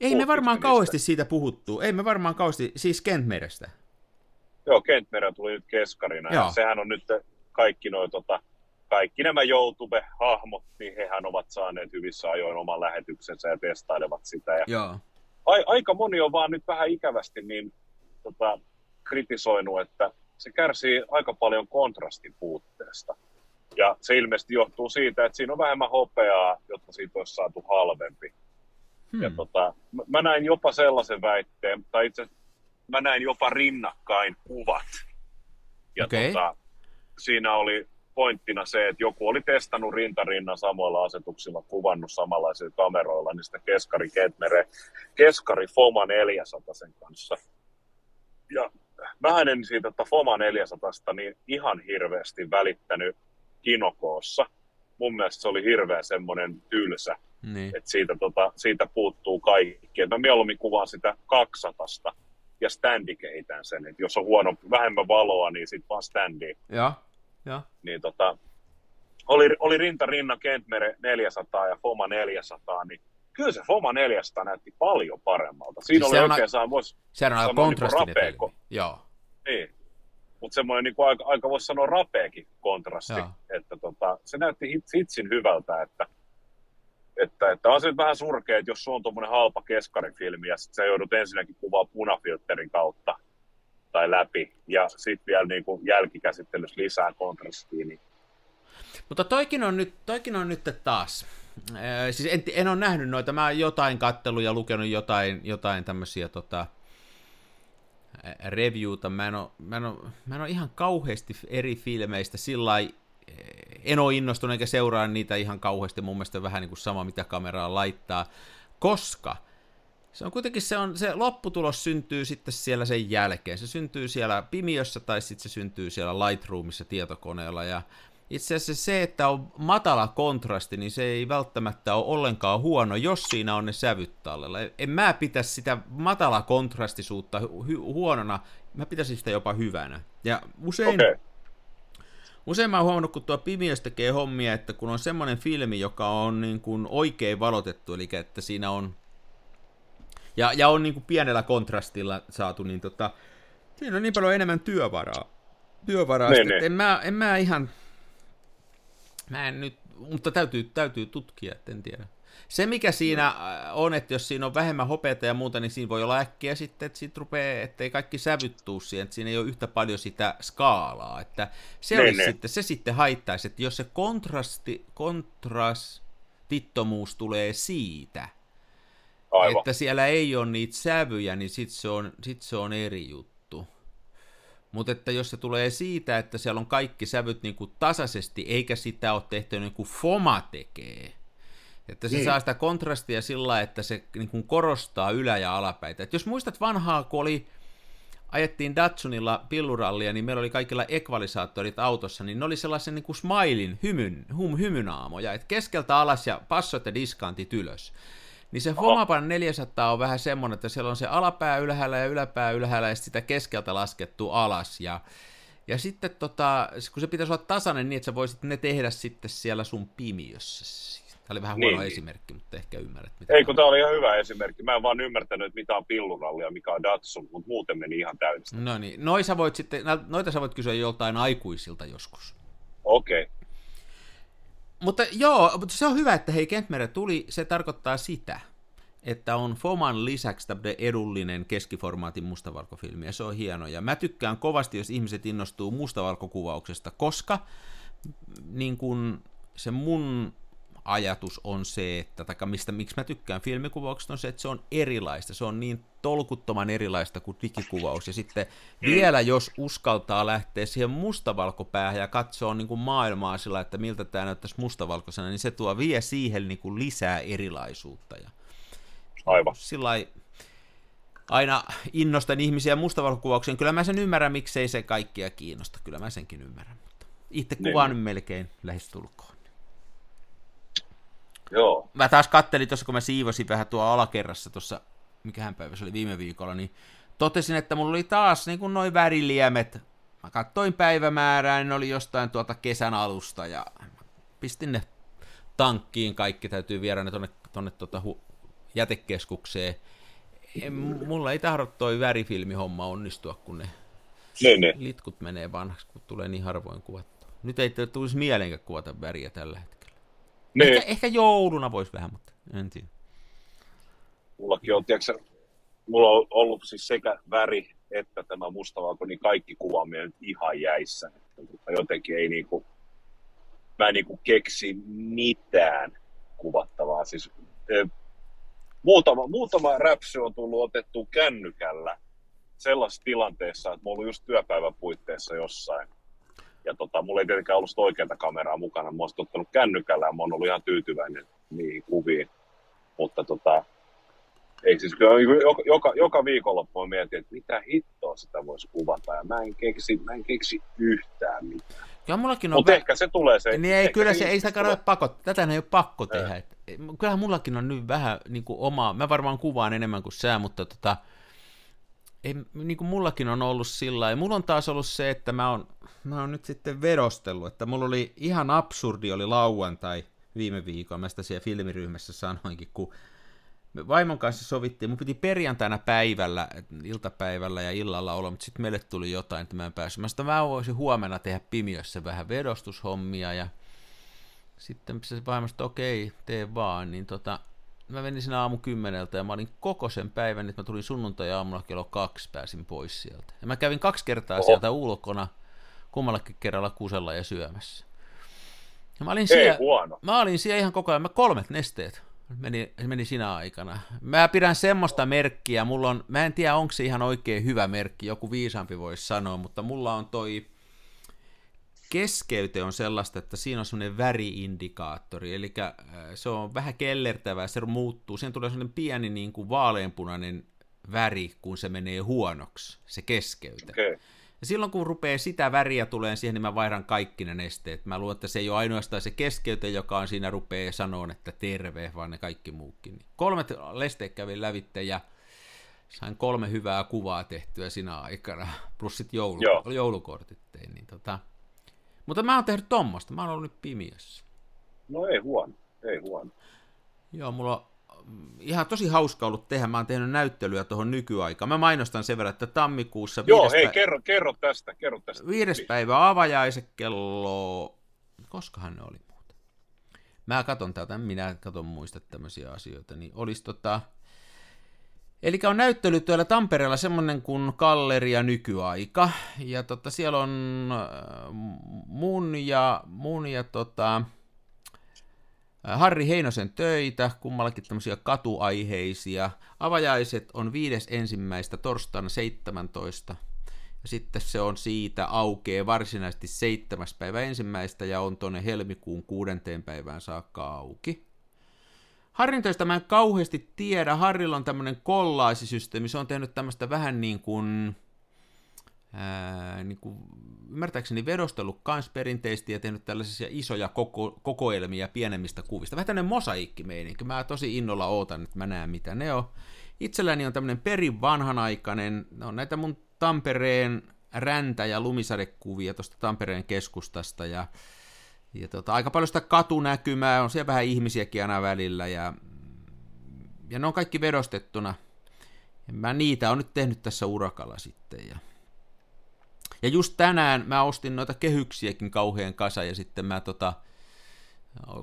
Ei me varmaan niistä? kauheasti siitä puhuttu. Ei me varmaan kauheasti, siis Kentmerestä. Joo, Kentmerä tuli nyt keskarina. Joo. Ja sehän on nyt kaikki noin tota, kaikki nämä YouTube-hahmot, niin hehän ovat saaneet hyvissä ajoin oman lähetyksensä ja testailevat sitä. Ja Joo. A, aika moni on vaan nyt vähän ikävästi niin tota, kritisoinut, että se kärsii aika paljon kontrastin puutteesta. Ja se ilmeisesti johtuu siitä, että siinä on vähemmän hopeaa, jotta siitä olisi saatu halvempi. Hmm. Ja tota, mä näin jopa sellaisen väitteen, tai itse mä näin jopa rinnakkain kuvat. Ja okay. tota, siinä oli pointtina se, että joku oli testannut rintarinnan samoilla asetuksilla, kuvannut samanlaisilla kameroilla, niin sitä keskari Ketmere, keskari Foma 400 sen kanssa. Ja mä en siitä että Foma 400 niin ihan hirveästi välittänyt kinokoossa. Mun mielestä se oli hirveän semmoinen tylsä, niin. että siitä, tota, siitä puuttuu kaikki. mä mieluummin kuvaan sitä 200 ja standi kehitän sen. Et jos on huono, vähemmän valoa, niin sitten vaan standi. Ja. Ja. Niin tota, oli, oli rinta rinna Kentmere 400 ja Foma 400, niin kyllä se Foma 400 näytti paljon paremmalta. Siinä siis oli oikein, saa, vois sehän on kontrastinen niin Joo. Niin. Mutta semmoinen niin aika, aika voisi sanoa rapeakin kontrasti. Joo. Että tota, se näytti hitsin hyvältä, että, että, että on se vähän surkea, että jos sulla on tuommoinen halpa keskarifilmi ja sit sä joudut ensinnäkin kuvaa punafilterin kautta tai läpi, ja sitten vielä niin kuin jälkikäsittelyssä lisää kontrastia. Niin... Mutta toikin on nyt, toikin on nyt taas, äh, siis en, en ole nähnyt noita, mä jotain kattelua ja lukenut jotain, jotain tämmöisiä tota, reviewta, mä en, ole, mä, en ole, mä en ole ihan kauheasti eri filmeistä. Sillä en ole innostunut eikä seuraa niitä ihan kauheasti, mun mielestä vähän niin kuin sama mitä kameraan laittaa, koska Se on kuitenkin se, on, se lopputulos syntyy sitten siellä sen jälkeen. Se syntyy siellä Pimiössä tai sitten se syntyy siellä Lightroomissa tietokoneella. Ja itse asiassa se, että on matala kontrasti, niin se ei välttämättä ole ollenkaan huono, jos siinä on ne sävyt tallella. En mä pitäisi sitä matala kontrastisuutta hu- huonona, mä pitäisin sitä jopa hyvänä. Ja usein, okay. usein mä oon huomannut, kun tuo Pimiössä tekee hommia, että kun on semmoinen filmi, joka on niin kuin oikein valotettu, eli että siinä on ja, ja on niin kuin pienellä kontrastilla saatu, niin tota, siinä on niin paljon enemmän työvaraa. Työvaraa, niin, niin. En, mä, en mä ihan, mä en nyt, mutta täytyy, täytyy tutkia, että en tiedä. Se, mikä siinä äh, on, että jos siinä on vähemmän hopeata ja muuta, niin siinä voi olla äkkiä sitten, että siitä rupeaa, ettei kaikki sävyttuu siihen, että siinä ei ole yhtä paljon sitä skaalaa. Että se, ne, niin, ne. Sitten, se sitten haittaisi, että jos se kontrasti, kontrastittomuus tulee siitä, Aivan. että siellä ei ole niitä sävyjä, niin sitten se, on, sit se on eri juttu. Mutta että jos se tulee siitä, että siellä on kaikki sävyt niin kuin tasaisesti, eikä sitä ole tehty niin kuin FOMA tekee, että se niin. saa sitä kontrastia sillä että se niin kuin korostaa ylä- ja alapäitä. Et jos muistat vanhaa, kun oli, ajettiin Datsunilla pillurallia, niin meillä oli kaikilla ekvalisaattorit autossa, niin ne oli sellaisen niin kuin smilein, hymyn, hum, hymynaamoja, että keskeltä alas ja passot ja diskantit ylös. Niin se Fomapan 400 on vähän semmoinen, että siellä on se alapää ylhäällä ja yläpää ylhäällä ja sitä keskeltä laskettu alas. Ja, ja sitten tota, kun se pitäisi olla tasainen niin, että sä voisit ne tehdä sitten siellä sun pimiössä. Tämä oli vähän huono niin. esimerkki, mutta ehkä ymmärrät. Mitä Ei, kun tämä oli ihan hyvä esimerkki. Mä en vaan ymmärtänyt, että mitä on pilluralli ja mikä on Datsun, mutta muuten meni ihan täysin. No niin, noita sä voit, sitten, noita sä voit kysyä joltain aikuisilta joskus. Okei. Okay mutta joo, se on hyvä, että hei Kentmere tuli, se tarkoittaa sitä, että on Foman lisäksi tämmöinen edullinen keskiformaatin mustavalkofilmi, ja se on hieno. Ja mä tykkään kovasti, jos ihmiset innostuu mustavalkokuvauksesta, koska niin kun se mun ajatus on se, että, tai mistä, miksi mä tykkään filmikuvauksesta, on se, että se on erilaista. Se on niin tolkuttoman erilaista kuin digikuvaus. Ja sitten vielä, jos uskaltaa lähteä siihen mustavalkopäähän ja katsoa niin kuin maailmaa sillä, että miltä tämä näyttäisi mustavalkoisena, niin se tuo vie siihen niin kuin lisää erilaisuutta. Ja Aivan. Sillä aina innostan ihmisiä mustavalkokuvaukseen. Kyllä mä sen ymmärrän, miksei se kaikkia kiinnosta. Kyllä mä senkin ymmärrän. Mutta itse kuvaan niin. melkein lähestulkoon. Joo. Mä taas kattelin tuossa, kun mä siivosin vähän tuo alakerrassa tuossa, mikähän päivä se oli viime viikolla, niin totesin, että mulla oli taas niin kuin noin väriliemet. Mä kattoin päivämäärää, niin ne oli jostain tuolta kesän alusta ja pistin ne tankkiin kaikki, täytyy viedä ne tonne, tonne tuota hu- jätekeskukseen. En, mulla ei tahdo toi värifilmihomma onnistua, kun ne ne, ne. litkut menee vanhaksi, kun tulee niin harvoin kuvattua. Nyt ei tulisi mieleenkään kuvata väriä tällä hetkellä. Niin. Ehkä, ehkä jouluna voisi vähän, mutta en tiedä. Mullakin on, tiedätkö, mulla on ollut siis sekä väri että tämä mustavalko, niin kaikki kuvaaminen nyt ihan jäissä. Jotenkin ei niinku, mä en niinku keksi mitään kuvattavaa. Siis, e, muutama, muutama räpsy on tullut otettu kännykällä sellaisessa tilanteessa, että mulla on just työpäivän puitteissa jossain ja tota, mulla ei tietenkään ollut sitä oikeaa kameraa mukana. Mä olisin ottanut kännykällä ja mä oon ollut ihan tyytyväinen niihin kuviin. Mutta tota, ei siis kyllä niinku joka, joka, joka viikonloppu mietin, että mitä hittoa sitä voisi kuvata. Ja mä en keksi, mä en keksi yhtään mitään. Joo, mullakin on... Mutta vä... ehkä se tulee se... Niin ei, kyllä se, ei sitä kannata pakko, tätä ei ole pakko tehdä. Et, kyllähän mullakin on nyt vähän niin kuin oma, mä varmaan kuvaan enemmän kuin sä, mutta tota, ei, niin kuin mullakin on ollut sillä ja mulla on taas ollut se, että mä oon, mä oon nyt sitten vedostellut, että mulla oli ihan absurdi oli lauantai viime viikolla, mä sitä siellä filmiryhmässä sanoinkin, kun me vaimon kanssa sovittiin, mun piti perjantaina päivällä, iltapäivällä ja illalla olla, mutta sitten meille tuli jotain, että mä en päässyt. Mä sitä mä voisin huomenna tehdä pimiössä vähän vedostushommia ja sitten se vaimosta, okei, tee vaan, niin tota, mä menin sinä aamu kymmeneltä ja mä olin koko sen päivän, että mä tulin sunnuntai-aamulla kello kaksi, pääsin pois sieltä. Ja mä kävin kaksi kertaa Oho. sieltä ulkona, kummallakin kerralla kusella ja syömässä. Ja mä olin siellä, huono. Mä olin siellä ihan koko ajan, mä kolmet nesteet meni, meni sinä aikana. Mä pidän semmoista merkkiä, mulla on, mä en tiedä onko se ihan oikein hyvä merkki, joku viisampi voisi sanoa, mutta mulla on toi keskeyte on sellaista, että siinä on semmoinen väriindikaattori, eli äh, se on vähän kellertävää, se muuttuu, siihen tulee semmoinen pieni niin kuin vaaleanpunainen väri, kun se menee huonoksi, se keskeyte. Okay. Ja silloin kun rupeaa sitä väriä tulee siihen, niin mä vaihdan kaikki ne nesteet. Mä luulen, että se ei ole ainoastaan se keskeyte, joka on siinä rupeaa sanoa, että terve, vaan ne kaikki muukin. Kolmet lesteet kävin lävitte ja sain kolme hyvää kuvaa tehtyä siinä aikana, plus sitten joulu, joulukortit tein. Niin tota. Mutta mä oon tehnyt tommosta, mä oon ollut nyt pimiössä. No ei huono, ei huono. Joo, mulla on ihan tosi hauska ollut tehdä. Mä oon tehnyt näyttelyä tuohon nykyaikaan. Mä mainostan sen verran, että tammikuussa... Joo, hei, päivä... kerro, kerro tästä, kerro tästä. Viides päivä avajaiset kello... Koskahan ne oli muuten? Mä katon täältä, minä katon muista tämmöisiä asioita, niin olisi tota... Eli on näyttely tuolla Tampereella semmoinen kuin Galleria nykyaika, ja tota, siellä on äh, mun ja, mun ja tota, Harri Heinosen töitä, kummallakin tämmöisiä katuaiheisia. Avajaiset on viides ensimmäistä torstaina 17. Ja sitten se on siitä aukee varsinaisesti seitsemäs päivä ensimmäistä ja on tuonne helmikuun kuudenteen päivään saakka auki. Harrin töistä mä en kauheasti tiedä. Harrilla on tämmöinen kollaasisysteemi. Se on tehnyt tämmöistä vähän niin kuin ää, niin kuin, ymmärtääkseni vedostellut kans perinteisesti ja tehnyt tällaisia isoja koko, kokoelmia pienemmistä kuvista. Vähän tämmöinen mosaiikkimeininki. Mä tosi innolla ootan, että mä näen mitä ne on. Itselläni on tämmöinen perin vanhanaikainen, on näitä mun Tampereen räntä- ja lumisadekuvia tuosta Tampereen keskustasta ja, ja tota, aika paljon sitä katunäkymää, on siellä vähän ihmisiäkin aina välillä ja, ja ne on kaikki vedostettuna. Ja mä niitä on nyt tehnyt tässä urakalla sitten ja ja just tänään mä ostin noita kehyksiäkin kauhean kasa, ja sitten mä tota,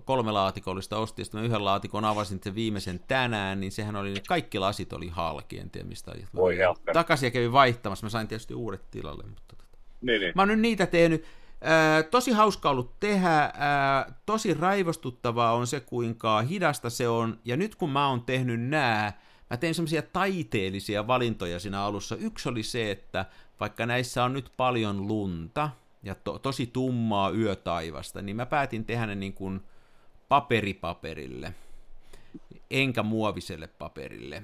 kolme laatikollista ostin, ja sitten mä yhden laatikon avasin sen viimeisen tänään, niin sehän oli, kaikki lasit oli halki, en tiedä mistä. Voi Takaisin ja kävin vaihtamassa, mä sain tietysti uudet tilalle, mutta tota. niin, niin. mä oon nyt niitä tehnyt. Ää, tosi hauska ollut tehdä, ää, tosi raivostuttavaa on se, kuinka hidasta se on, ja nyt kun mä oon tehnyt nää, mä tein semmoisia taiteellisia valintoja siinä alussa. Yksi oli se, että vaikka näissä on nyt paljon lunta ja to, tosi tummaa yötaivasta, niin mä päätin tehdä ne niin kuin paperipaperille, enkä muoviselle paperille.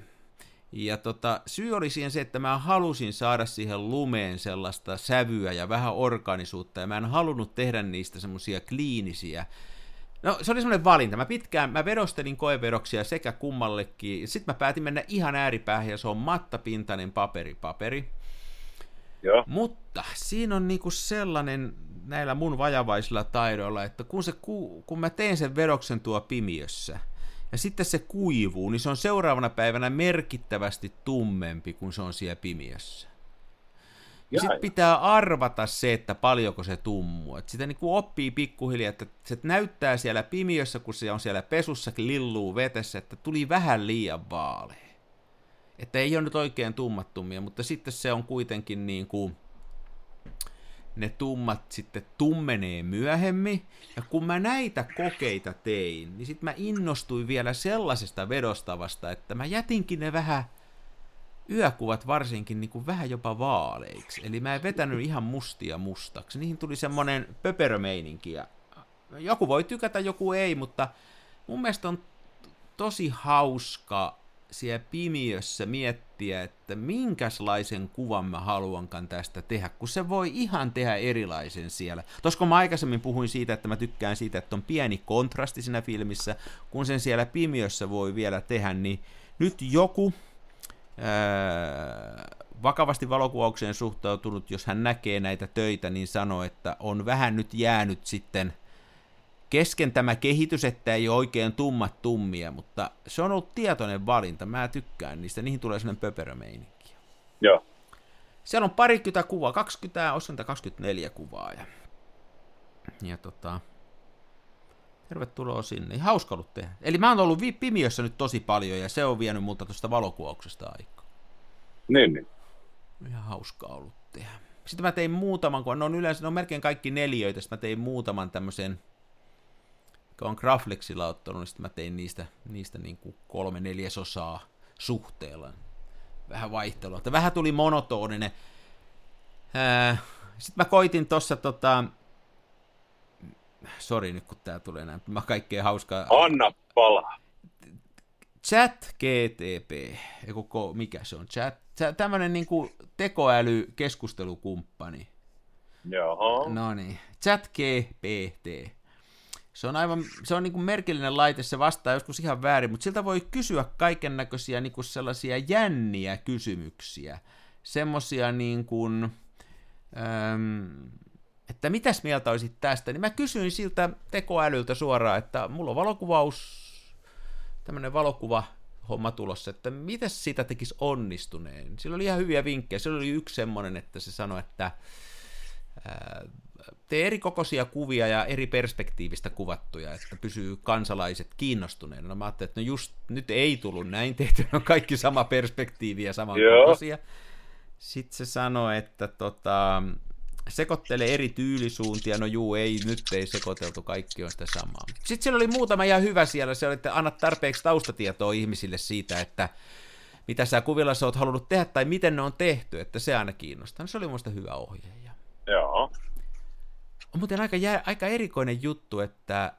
Ja tota, syy oli siihen se, että mä halusin saada siihen lumeen sellaista sävyä ja vähän organisuutta, ja mä en halunnut tehdä niistä semmoisia kliinisiä. No, se oli semmoinen valinta. Mä pitkään, mä vedostelin koevedoksia sekä kummallekin. Sitten mä päätin mennä ihan ääripäähän, ja se on mattapintainen paperi, paperi. Joo. Mutta siinä on niinku sellainen näillä mun vajavaisilla taidoilla, että kun, se, kun mä teen sen vedoksen tuo pimiössä, ja sitten se kuivuu, niin se on seuraavana päivänä merkittävästi tummempi kuin se on siellä pimiössä. Ja sitten pitää arvata se, että paljonko se tummuu. Et sitä niinku oppii pikkuhiljaa, että se näyttää siellä pimiössä, kun se on siellä pesussakin lilluu vetessä, että tuli vähän liian vaalea. Että ei ole nyt oikein tummattumia, mutta sitten se on kuitenkin niin kuin, ne tummat sitten tummenee myöhemmin. Ja kun mä näitä kokeita tein, niin sitten mä innostuin vielä sellaisesta vedostavasta, että mä jätinkin ne vähän, yökuvat varsinkin niin kuin vähän jopa vaaleiksi. Eli mä en vetänyt ihan mustia mustaksi. Niihin tuli semmoinen pöperömeininki. Ja joku voi tykätä, joku ei, mutta mun mielestä on tosi hauska siellä pimiössä miettiä, että minkälaisen kuvan mä haluankaan tästä tehdä, kun se voi ihan tehdä erilaisen siellä. Toska mä aikaisemmin puhuin siitä, että mä tykkään siitä, että on pieni kontrasti siinä filmissä, kun sen siellä pimiössä voi vielä tehdä, niin nyt joku ää, vakavasti valokuvaukseen suhtautunut, jos hän näkee näitä töitä, niin sanoo, että on vähän nyt jäänyt sitten – kesken tämä kehitys, että ei ole oikein tummat tummia, mutta se on ollut tietoinen valinta. Mä tykkään niistä, niihin tulee sellainen pöperömeininki. Joo. Siellä on parikymmentä kuvaa, 20, osinta 24 kuvaa. Ja, ja tota, tervetuloa sinne. Hauska ollut tehdä. Eli mä oon ollut pimiössä nyt tosi paljon ja se on vienyt multa tuosta valokuvauksesta aikaa. Niin, niin. Ihan hauska ollut tehdä. Sitten mä tein muutaman, kun ne on yleensä, ne on melkein kaikki neljöitä, sitten mä tein muutaman tämmöisen kun on Graflexilla ottanut, niin sitten mä tein niistä, niistä niin kuin kolme neljäsosaa suhteella. Vähän vaihtelua. Että vähän tuli monotoninen. Sitten mä koitin tuossa tota, sori nyt kun tää tulee näin, mä kaikkea hauskaa. Anna palaa. Chat GTP, koko, mikä se on, chat, tämmönen niinku tekoäly-keskustelukumppani. Joo. No niin, chat GPT. Se on aivan, se on niin kuin merkillinen laite, se vastaa joskus ihan väärin, mutta siltä voi kysyä kaiken näköisiä niin sellaisia jänniä kysymyksiä. Semmosia niin kuin, äm, että mitäs mieltä olisit tästä, niin mä kysyin siltä tekoälyltä suoraan, että mulla on valokuvaus, tämmöinen valokuva homma tulossa, että mitä siitä tekisi onnistuneen. Sillä oli ihan hyviä vinkkejä. Sillä oli yksi semmoinen, että se sanoi, että ää, tee eri kokoisia kuvia ja eri perspektiivistä kuvattuja, että pysyy kansalaiset kiinnostuneena. No mä ajattelin, että no just nyt ei tullut näin tehty, on kaikki sama perspektiivi ja sama kokoisia. Sitten se sanoi, että tota, sekoittele eri tyylisuuntia, no juu, ei, nyt ei sekoiteltu, kaikki on sitä samaa. Sitten siellä oli muutama ihan hyvä siellä, se oli, että annat tarpeeksi taustatietoa ihmisille siitä, että mitä sä kuvilla sä oot halunnut tehdä tai miten ne on tehty, että se aina kiinnostaa. No, se oli muista hyvä ohje. Joo. On muuten aika, jää, aika erikoinen juttu, että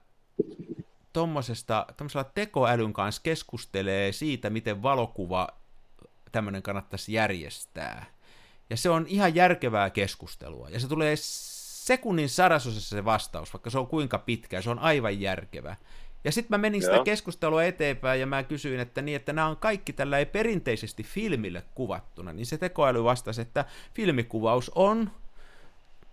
tuommoisesta tekoälyn kanssa keskustelee siitä, miten valokuva tämmöinen kannattaisi järjestää. Ja se on ihan järkevää keskustelua. Ja se tulee sekunnin sadasosassa se vastaus, vaikka se on kuinka pitkä, se on aivan järkevä. Ja sitten mä menin sitä keskustelua eteenpäin ja mä kysyin, että niin, että nämä on kaikki tällä ei perinteisesti filmille kuvattuna, niin se tekoäly vastasi, että filmikuvaus on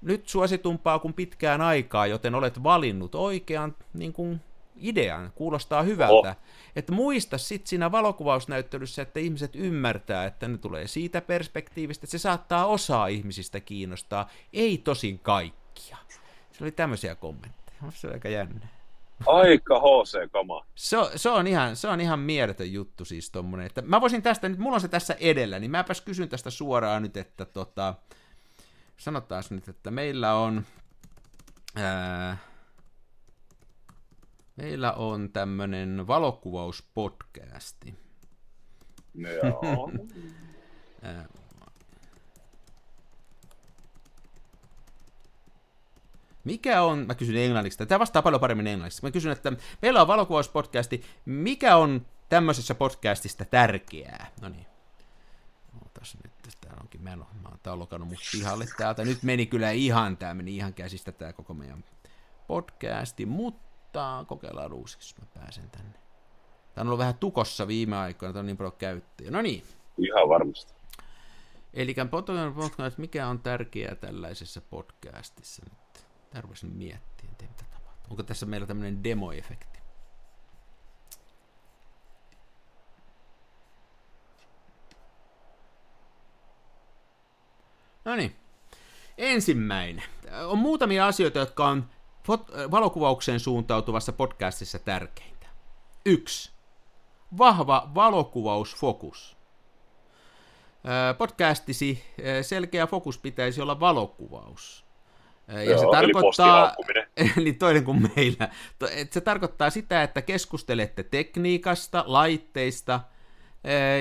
nyt suositumpaa kuin pitkään aikaa, joten olet valinnut oikean niin kuin, idean, kuulostaa hyvältä. Oh. Että muista sitten siinä valokuvausnäyttelyssä, että ihmiset ymmärtää, että ne tulee siitä perspektiivistä, että se saattaa osaa ihmisistä kiinnostaa, ei tosin kaikkia. Se oli tämmöisiä kommentteja. Se oli aika jännä. Aika HC-kama. Se, se, on ihan, se on ihan mieletön juttu siis tommonen. Että mä voisin tästä, nyt mulla on se tässä edellä, niin mäpäs kysyn tästä suoraan nyt, että tota, sanotaan nyt, että meillä on, ää, meillä on tämmönen valokuvauspodcasti. Joo. [laughs] Mikä on, mä kysyn englanniksi, tämä vastaa paljon paremmin englanniksi. Mä kysyn, että meillä on valokuvauspodcasti, mikä on tämmöisessä podcastista tärkeää? No niin. Ootas nyt onkin, mä en ole, mä oon taulokannut mut pihalle täältä. Nyt meni kyllä ihan, tää meni ihan käsistä tää koko meidän podcasti, mutta kokeillaan uusiksi, jos mä pääsen tänne. Tää on ollut vähän tukossa viime aikoina, tää on niin paljon käyttäjä. No niin. Ihan varmasti. Eli podcast, mikä on tärkeää tällaisessa podcastissa nyt? Tarvitsin miettiä, mitä tapahtuu. Onko tässä meillä tämmöinen demoefekti? No niin. Ensimmäinen. On muutamia asioita, jotka on valokuvaukseen suuntautuvassa podcastissa tärkeintä. Yksi. Vahva valokuvausfokus. Podcastisi selkeä fokus pitäisi olla valokuvaus. Ja Joo, se tarkoittaa, [laughs] eli toinen kuin meillä, se tarkoittaa sitä, että keskustelette tekniikasta, laitteista –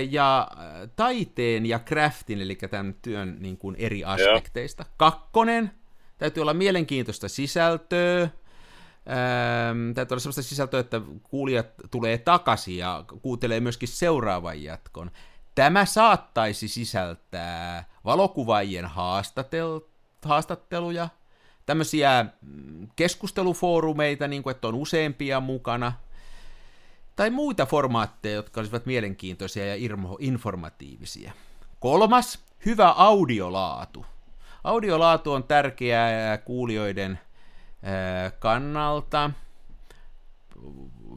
ja taiteen ja craftin, eli tämän työn niin kuin eri aspekteista. Yeah. Kakkonen, täytyy olla mielenkiintoista sisältöä, Ähm, täytyy olla sellaista sisältöä, että kuulijat tulee takaisin ja kuuntelee myöskin seuraavan jatkon. Tämä saattaisi sisältää valokuvaajien haastatel- haastatteluja, tämmöisiä mm, keskustelufoorumeita, niin kuin, että on useampia mukana – tai muita formaatteja, jotka olisivat mielenkiintoisia ja informatiivisia. Kolmas, hyvä audiolaatu. Audiolaatu on tärkeää kuulijoiden kannalta.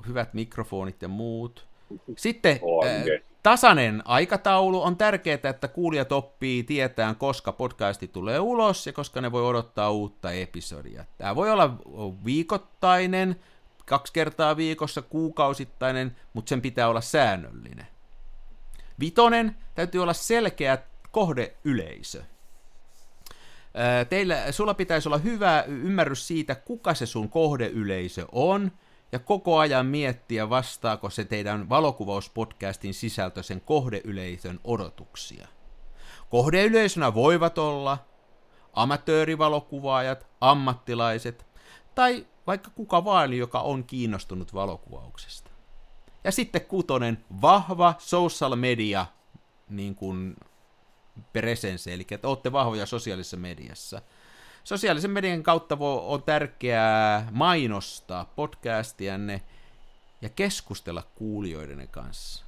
Hyvät mikrofonit ja muut. Sitten tasainen aikataulu. On tärkeää, että kuulijat oppii tietään, koska podcasti tulee ulos ja koska ne voi odottaa uutta episodia. Tämä voi olla viikoittainen, kaksi kertaa viikossa, kuukausittainen, mutta sen pitää olla säännöllinen. Vitonen, täytyy olla selkeä kohdeyleisö. Teillä, sulla pitäisi olla hyvä ymmärrys siitä, kuka se sun kohdeyleisö on, ja koko ajan miettiä, vastaako se teidän valokuvauspodcastin sisältö sen kohdeyleisön odotuksia. Kohdeyleisönä voivat olla amatöörivalokuvaajat, ammattilaiset tai vaikka kuka vaan, joka on kiinnostunut valokuvauksesta. Ja sitten kutonen, vahva social media niin kuin presence, eli että olette vahvoja sosiaalisessa mediassa. Sosiaalisen median kautta on tärkeää mainostaa podcastianne ja keskustella kuulijoiden kanssa.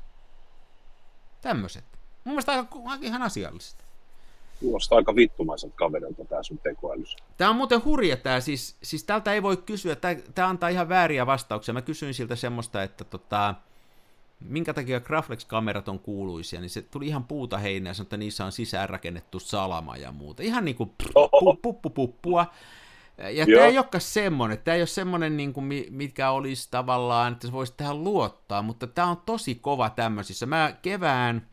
Tämmöiset. Mun mielestä aika, ihan asiallista. Kuulostaa aika vittumaiselta kaverilta tämä sun tekoälys. Tämä on muuten hurja tämä, siis, siis tältä ei voi kysyä, tämä, tämä antaa ihan vääriä vastauksia. Mä kysyin siltä semmoista, että tota, minkä takia Graflex-kamerat on kuuluisia, niin se tuli ihan puuta heinää sanoi, että niissä on sisäänrakennettu salama ja muuta. Ihan niin kuin puppupuppua. Ja Joo. tämä ei olekaan semmoinen, tämä ei ole semmoinen, niin kuin, mitkä olisi tavallaan, että se voisi tähän luottaa, mutta tämä on tosi kova tämmöisissä. Mä kevään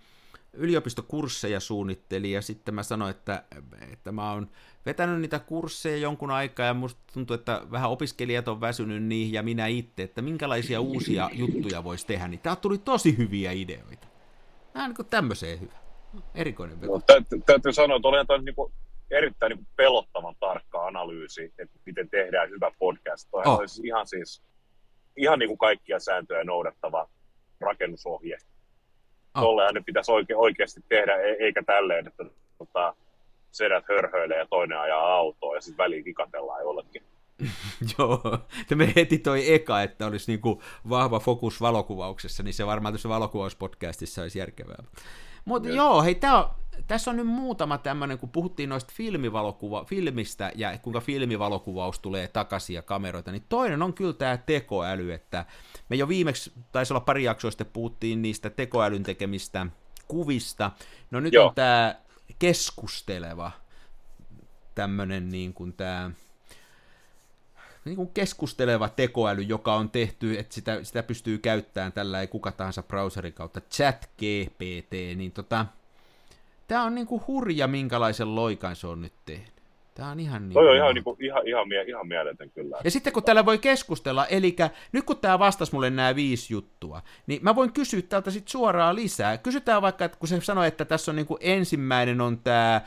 yliopistokursseja suunnittelin ja sitten mä sanoin, että, että mä oon vetänyt niitä kursseja jonkun aikaa ja musta tuntuu, että vähän opiskelijat on väsynyt niihin ja minä itse, että minkälaisia uusia juttuja voisi tehdä, niin tää tuli tosi hyviä ideoita. Nämä on niin tämmöiseen hyvä. Erikoinen No, tä- täytyy sanoa, että toi niin kuin erittäin niin kuin pelottavan tarkka analyysi, että miten tehdään hyvä podcast. Toi oh. olisi ihan siis ihan niin kuin kaikkia sääntöjä noudattava rakennusohje. Oh. Tollehan ne pitäisi oike- oikeasti tehdä, e- eikä tälleen, että tota, sedät hörhöilee ja toinen ajaa autoa ja sitten väliin vikatellaan jollekin. [laughs] Joo, me heti toi eka, että olisi niinku vahva fokus valokuvauksessa, niin se varmaan tässä valokuvauspodcastissa olisi järkevää. Mutta joo, hei, tää on, tässä on nyt muutama tämmöinen, kun puhuttiin noista filmivalokuva, filmistä ja kuinka filmivalokuvaus tulee takaisin ja kameroita, niin toinen on kyllä tämä tekoäly, että me jo viimeksi, taisi olla pari jaksoa sitten, puhuttiin niistä tekoälyn tekemistä kuvista. No nyt Joo. on tämä keskusteleva tämmöinen niin kuin tämä niin kuin keskusteleva tekoäly, joka on tehty, että sitä, sitä pystyy käyttämään tällä ei kuka tahansa browserin kautta, chat GPT, niin tota, tämä on niin kuin hurja, minkälaisen loikan se on nyt tehnyt. Tämä on ihan niin. Toi on ihan, niin kuin, ihan, ihan, mie- ihan mieletön kyllä. Ja sitten kun täällä voi keskustella, eli nyt kun tämä vastasi mulle nämä viisi juttua, niin mä voin kysyä täältä sitten suoraan lisää. Kysytään vaikka, että kun se sanoi, että tässä on niin kuin ensimmäinen on tämä,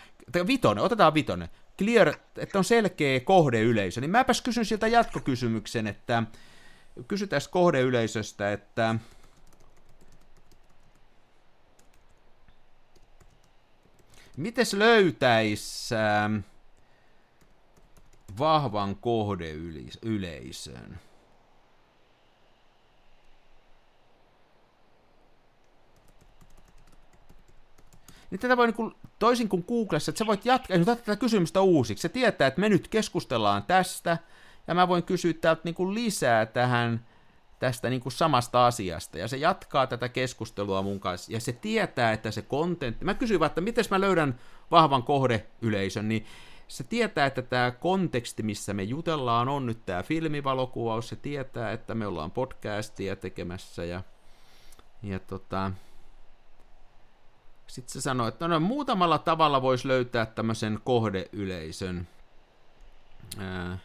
vitonen, otetaan vitonen, clear, että on selkeä kohdeyleisö, niin mäpäs kysyn siltä jatkokysymyksen, että kysytään kohdeyleisöstä, että miten löytäisi äh, vahvan kohdeyleisön? Niin tätä voi niin kuin, toisin kuin Googlessa, että sä voit jatkaa, että tätä kysymystä uusiksi. Se tietää, että me nyt keskustellaan tästä, ja mä voin kysyä täältä niin kuin lisää tähän tästä niin kuin samasta asiasta, ja se jatkaa tätä keskustelua mun kanssa, ja se tietää, että se kontentti, mä kysyin vaan, että miten mä löydän vahvan kohdeyleisön, niin se tietää, että tämä konteksti, missä me jutellaan, on nyt tämä filmivalokuvaus, se tietää, että me ollaan podcastia tekemässä, ja, ja tota, sitten se sanoi, että no, muutamalla tavalla voisi löytää tämmöisen kohdeyleisön. Ää,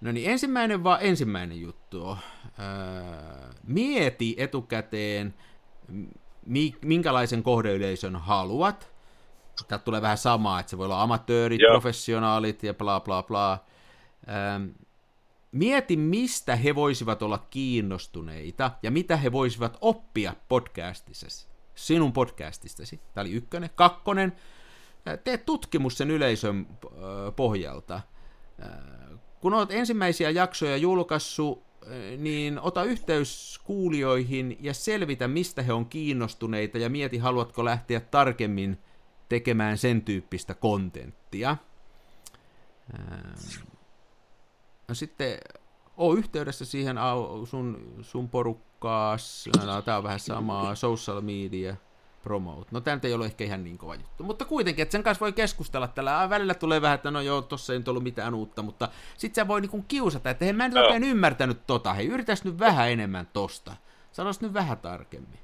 no niin, ensimmäinen vaan ensimmäinen juttu. Ää, mieti etukäteen, mi, minkälaisen kohdeyleisön haluat. Täältä tulee vähän samaa, että se voi olla amatöörit, Joo. professionaalit ja bla bla bla. Ää, mieti, mistä he voisivat olla kiinnostuneita ja mitä he voisivat oppia podcastissa sinun podcastistasi. Tämä oli ykkönen. Kakkonen, tee tutkimus sen yleisön pohjalta. Kun olet ensimmäisiä jaksoja julkaissut, niin ota yhteys kuulijoihin ja selvitä, mistä he on kiinnostuneita ja mieti, haluatko lähteä tarkemmin tekemään sen tyyppistä kontenttia. No sitten oo yhteydessä siihen sun, sun porukkaas, no, tää on vähän samaa, social media, promote. No tämä ei ole ehkä ihan niin kova juttu, mutta kuitenkin, että sen kanssa voi keskustella tällä. Välillä tulee vähän, että no joo, tossa ei nyt ollut mitään uutta, mutta sit sä voi niinku kiusata, että hei mä en no. oikein ymmärtänyt tota, hei yritäs nyt vähän enemmän tosta. Sanois nyt vähän tarkemmin.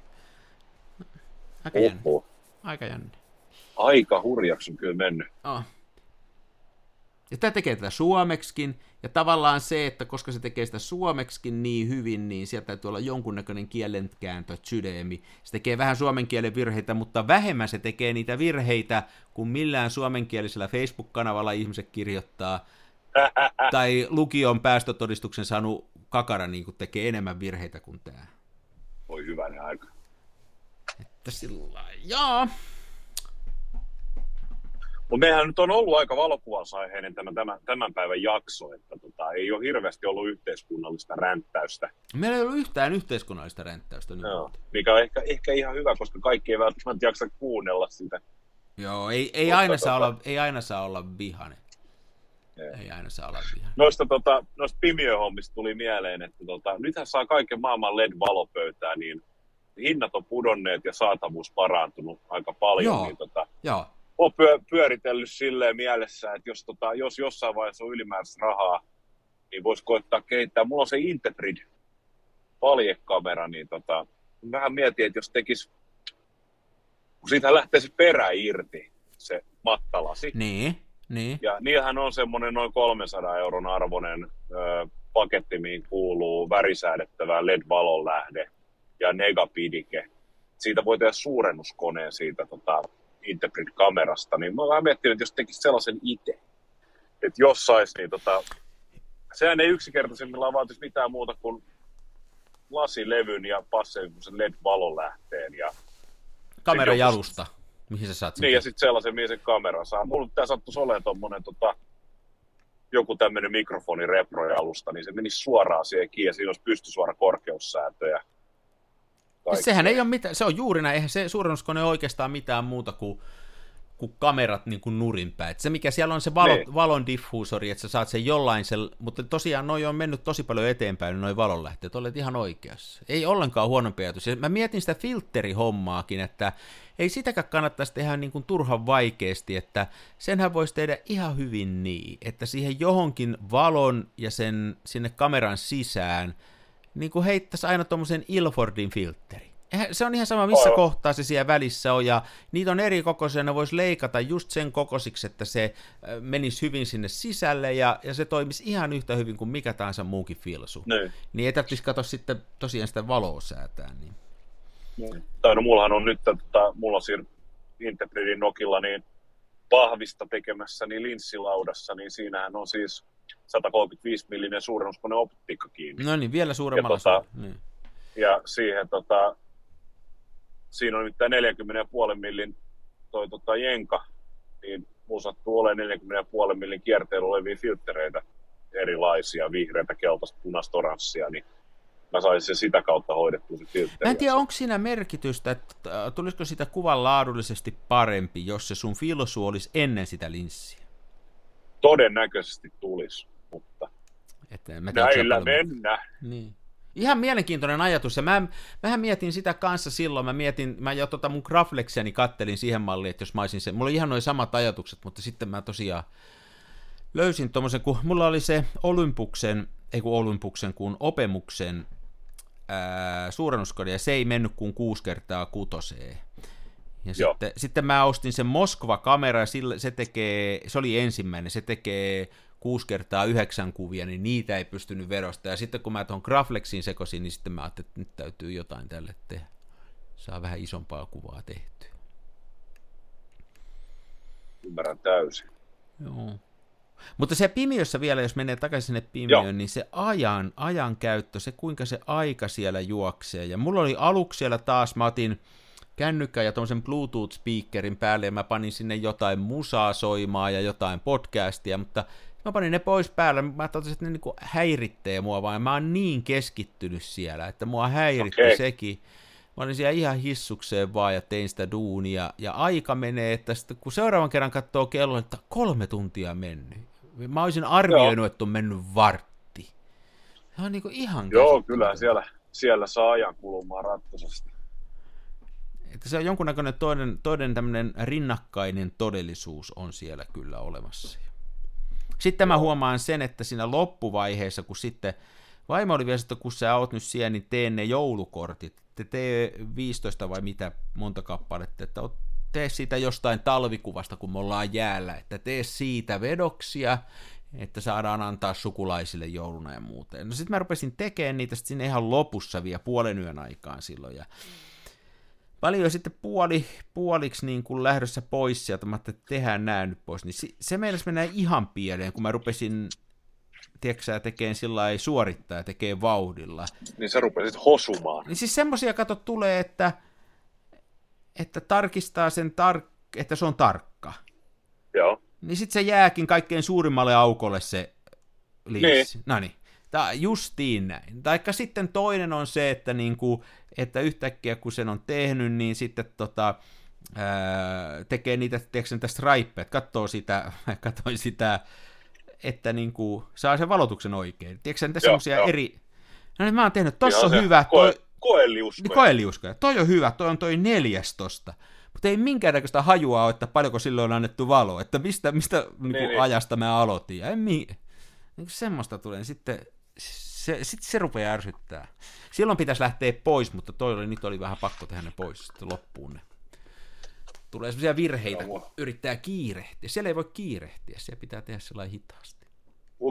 Aika jännä. Aika jännä. Aika hurjaksi on kyllä mennyt. Oh. Ja tämä tekee tätä suomeksikin, ja tavallaan se, että koska se tekee sitä suomeksikin niin hyvin, niin sieltä täytyy olla jonkunnäköinen kielenkääntö, sydeemi. Se tekee vähän suomen kielen virheitä, mutta vähemmän se tekee niitä virheitä, kuin millään suomenkielisellä Facebook-kanavalla ihmiset kirjoittaa. [laughs] tai lukion päästötodistuksen saanut kakara niin kuin tekee enemmän virheitä kuin tämä. Voi hyvänen aika. Että sillä jaa. Mutta mehän nyt on ollut aika valokuvausaiheinen tämä, tämän, tämän päivän jakso, että tota, ei ole hirveästi ollut yhteiskunnallista ränttäystä. Meillä ei ollut yhtään yhteiskunnallista ränttäystä. Nyt. Joo, mikä on ehkä, ehkä ihan hyvä, koska kaikki ei välttämättä jaksa kuunnella sitä. Joo, ei, ei, Mutta aina, saa tota- olla, ei aina saa olla vihane. Ei aina saa olla vihane. Noista, tota, noista pimiöhommista tuli mieleen, että tota, nythän saa kaiken maailman LED-valopöytää, niin hinnat on pudonneet ja saatavuus parantunut aika paljon. Joo. Niin, tota, Joo, pyö, pyöritellyt silleen mielessä, että jos, tota, jos jossain vaiheessa on ylimääräistä rahaa, niin voisi koittaa kehittää. Mulla on se Integrid paljekamera, niin tota, vähän mietin, että jos tekisi, kun siitä lähtee se perä irti, se mattalasi, niin, niin. ja niillähän on semmoinen noin 300 euron arvoinen ö, paketti, mihin kuuluu värisäädettävä LED-valonlähde ja negapidike. Siitä voi tehdä suurennuskoneen siitä tota, Integrid-kamerasta, niin mä oon vähän miettinyt, että jos tekisi sellaisen itse, että jos sais, niin tota, sehän ei yksinkertaisimmillaan vaatisi mitään muuta kuin lasilevyn ja passiivisen LED-valonlähteen ja Kameran jalusta, mihin sä saat sen. niin, ja sitten sellaisen, mihin se kamera saa. Mulla tämä sattuisi olemaan tuommoinen tota, joku tämmöinen mikrofonireprojalusta, niin se menisi suoraan siihen kiinni, ja siinä olisi pystysuora korkeussääntö ja Siis sehän ei ole mitään, se on juuri näin, eihän se suurennuskone ole oikeastaan mitään muuta kuin, kuin kamerat niin kuin nurinpäin. Et se mikä siellä on se valo, Niin. valon diffuusori, että sä saat sen jollain, sel, mutta tosiaan noi on mennyt tosi paljon eteenpäin, noi valonlähteet, olet ihan oikeassa. Ei ollenkaan huonompi ajatus. Ja mä mietin sitä filterihommaakin, että ei sitäkään kannattaisi tehdä niin kuin turhan vaikeasti, että senhän voisi tehdä ihan hyvin niin, että siihen johonkin valon ja sen sinne kameran sisään niin kuin heittäisi aina tuommoisen Ilfordin filtteri. Se on ihan sama, missä Aivan. kohtaa se siellä välissä on, ja niitä on eri kokoisia, ne voisi leikata just sen kokoisiksi, että se menisi hyvin sinne sisälle, ja, ja se toimisi ihan yhtä hyvin kuin mikä tahansa muukin filsu. Niin. Niin ei tarvitsisi katsoa sitten tosiaan sitä valoa säätää. Niin. Tai no mullahan on nyt, tota, mulla on siinä Integridin nokilla niin pahvista tekemässä niin linssilaudassa, niin siinähän on siis 135 millinen suurennuskone optiikka kiinni. No niin, vielä suuremmalla Ja tota- niin. Ja siihen tota, siinä on nyt tämä 40,5 millin toi tota jenka, niin mulla sattuu olemaan 40,5 millin kierteellä olevia filtreitä erilaisia, vihreitä, keltaista, punaista, oranssia, niin mä saisin sen sitä kautta hoidettua se filteri. Mä en tiedä, onko siinä merkitystä, että äh, tulisiko sitä kuvan laadullisesti parempi, jos se sun filsu olisi ennen sitä linssiä. Todennäköisesti tulisi, mutta Että onko näillä mennä. Niin. Ihan mielenkiintoinen ajatus, ja mä, mähän mietin sitä kanssa silloin, mä mietin, mä jo tota mun Graflexiani kattelin siihen malliin, että jos mä olisin se, mulla oli ihan noin samat ajatukset, mutta sitten mä tosiaan löysin tommosen, kun mulla oli se Olympuksen, ei kun Olympuksen, kun Opemuksen ää, suurennuskone, ja se ei mennyt kuin kuusi kertaa kutoseen. Ja Joo. sitten, sitten mä ostin sen Moskva-kamera, ja sille, se tekee, se oli ensimmäinen, se tekee 6 kertaa 9 kuvia, niin niitä ei pystynyt verosta. Ja sitten kun mä tuon Graflexiin sekoisin, niin sitten mä ajattelin, että nyt täytyy jotain tälle tehdä. Saa vähän isompaa kuvaa tehtyä. Ymmärrän täysin. Joo. Mutta se pimiössä vielä, jos menee takaisin sinne pimiöön, Joo. niin se ajan, ajan käyttö, se kuinka se aika siellä juoksee. Ja mulla oli aluksi siellä taas, mä otin kännykkä ja tuommoisen Bluetooth-speakerin päälle ja mä panin sinne jotain musaa soimaan ja jotain podcastia, mutta mä panin ne pois päällä, mä totesin, että ne niinku häiritsee mua, vaan mä oon niin keskittynyt siellä, että mua häiritti Okei. sekin. Mä olin siellä ihan hissukseen vaan ja tein sitä duunia. Ja aika menee, että sitten kun seuraavan kerran katsoo kello, että kolme tuntia mennyt. Mä olisin arvioinut, että on mennyt vartti. Se on niinku ihan Joo, kyllä siellä, siellä saa ajan kulumaan ratkaisesti. Että se on jonkunnäköinen toinen, toinen tämmöinen rinnakkainen todellisuus on siellä kyllä olemassa. Sitten mä huomaan sen, että siinä loppuvaiheessa, kun sitten vaimo oli vielä, että kun sä oot nyt siellä, niin tee ne joulukortit. Te tee 15 vai mitä monta kappaletta, että oot- tee siitä jostain talvikuvasta, kun me ollaan jäällä, että tee siitä vedoksia, että saadaan antaa sukulaisille jouluna ja muuta. No sitten mä rupesin tekemään niitä sit sinne ihan lopussa vielä puolen yön aikaan silloin, ja paljon jo sitten puoli, puoliksi niin kuin lähdössä pois sieltä, mä että tehdään nämä nyt pois, niin si- se meinas mennä ihan pieleen, kun mä rupesin tiedätkö tekee sillä lailla suorittaa ja tekee vauhdilla. Niin sä rupesit hosumaan. Niin siis semmoisia kato tulee, että, että tarkistaa sen, tar- että se on tarkka. Joo. Niin sitten se jääkin kaikkein suurimmalle aukolle se linssi. Niin. No niin. Tää justiin näin. Taikka sitten toinen on se, että, niinku, että yhtäkkiä kun sen on tehnyt, niin sitten tota, ää, tekee niitä, tiedätkö, niitä stripeja, katsoo sitä, [laughs] katsoin sitä, että niinku, saa sen valotuksen oikein. Tiedätkö niitä semmoisia eri... No niin mä oon tehnyt, tossa Ihan on hyvä, Koe, toi, koeliuskoja. niin koeliuskoja. Toi on hyvä, toi on toi neljäs tosta. Mutta ei minkäännäköistä hajua ole, että paljonko silloin on annettu valoa, että mistä, mistä niin Niin, niin. ajasta mä aloitin. Ja en mi... niin semmoista tulee, niin sitten se, sit se rupeaa ärsyttää. Silloin pitäisi lähteä pois, mutta toi oli, nyt oli vähän pakko tehdä ne pois loppuun ne. Tulee semmoisia virheitä, kun yrittää kiirehtiä. Siellä ei voi kiirehtiä, siellä pitää tehdä sellainen hitaasti.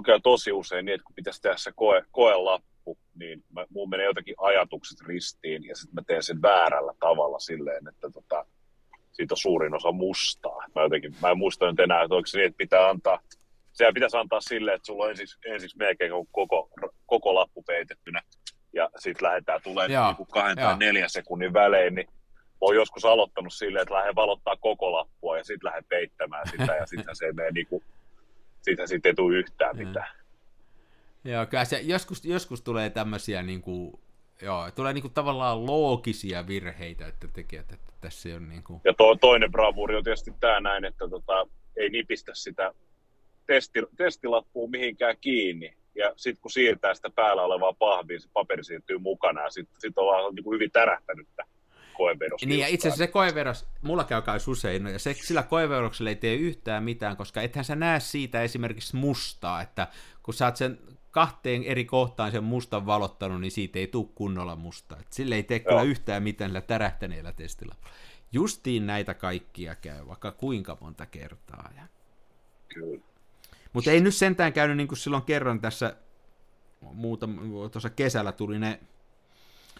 Käy tosi usein niin, että kun pitäisi tehdä se koe, koelappu, niin mä, mun menee jotenkin ajatukset ristiin ja sitten mä teen sen väärällä tavalla silleen, että tota, siitä on suurin osa mustaa. Mä, jotenkin, mä en muista nyt enää, että onko se niin, että pitää antaa, sehän pitäisi antaa silleen, että sulla on ensiksi, ensiksi melkein koko, koko lappu peitettynä ja sitten lähdetään tulee niin kahden tai neljän sekunnin välein, niin oon joskus aloittanut silleen, että lähden valottaa koko lappua ja sitten lähden peittämään sitä ja sitten se ei mene niinku, siitä siitä ei tule yhtään Mm. mitään. Joo, kyllä se joskus, joskus tulee tämmöisiä niin kuin, joo, tulee niin kuin tavallaan loogisia virheitä, että tekijät, että tässä ole niin kuin, Ja to, toinen bravuuri on tietysti tämä näin, että tota, ei nipistä sitä testi, testilappua mihinkään kiinni. Ja sitten kun siirtää sitä päällä olevaa pahviin, se paperi siirtyy mukana ja sitten sit on vaan niin kuin hyvin tärähtänyttä koevedosta. Niin ja itse asiassa se koeveros, mulla käy kai usein, no ja se, sillä koeveroksella ei tee yhtään mitään, koska ethän sä näe siitä esimerkiksi mustaa, että kun sä oot sen kahteen eri kohtaan sen mustan valottanut, niin siitä ei tule kunnolla mustaa. Et sille ei tee kyllä Joo. yhtään mitään sillä tärähtäneellä testillä. Justiin näitä kaikkia käy, vaikka kuinka monta kertaa. Ja... Kyllä. Mutta ei nyt sentään käynyt niin kuin silloin kerran tässä muuta, tuossa kesällä tuli ne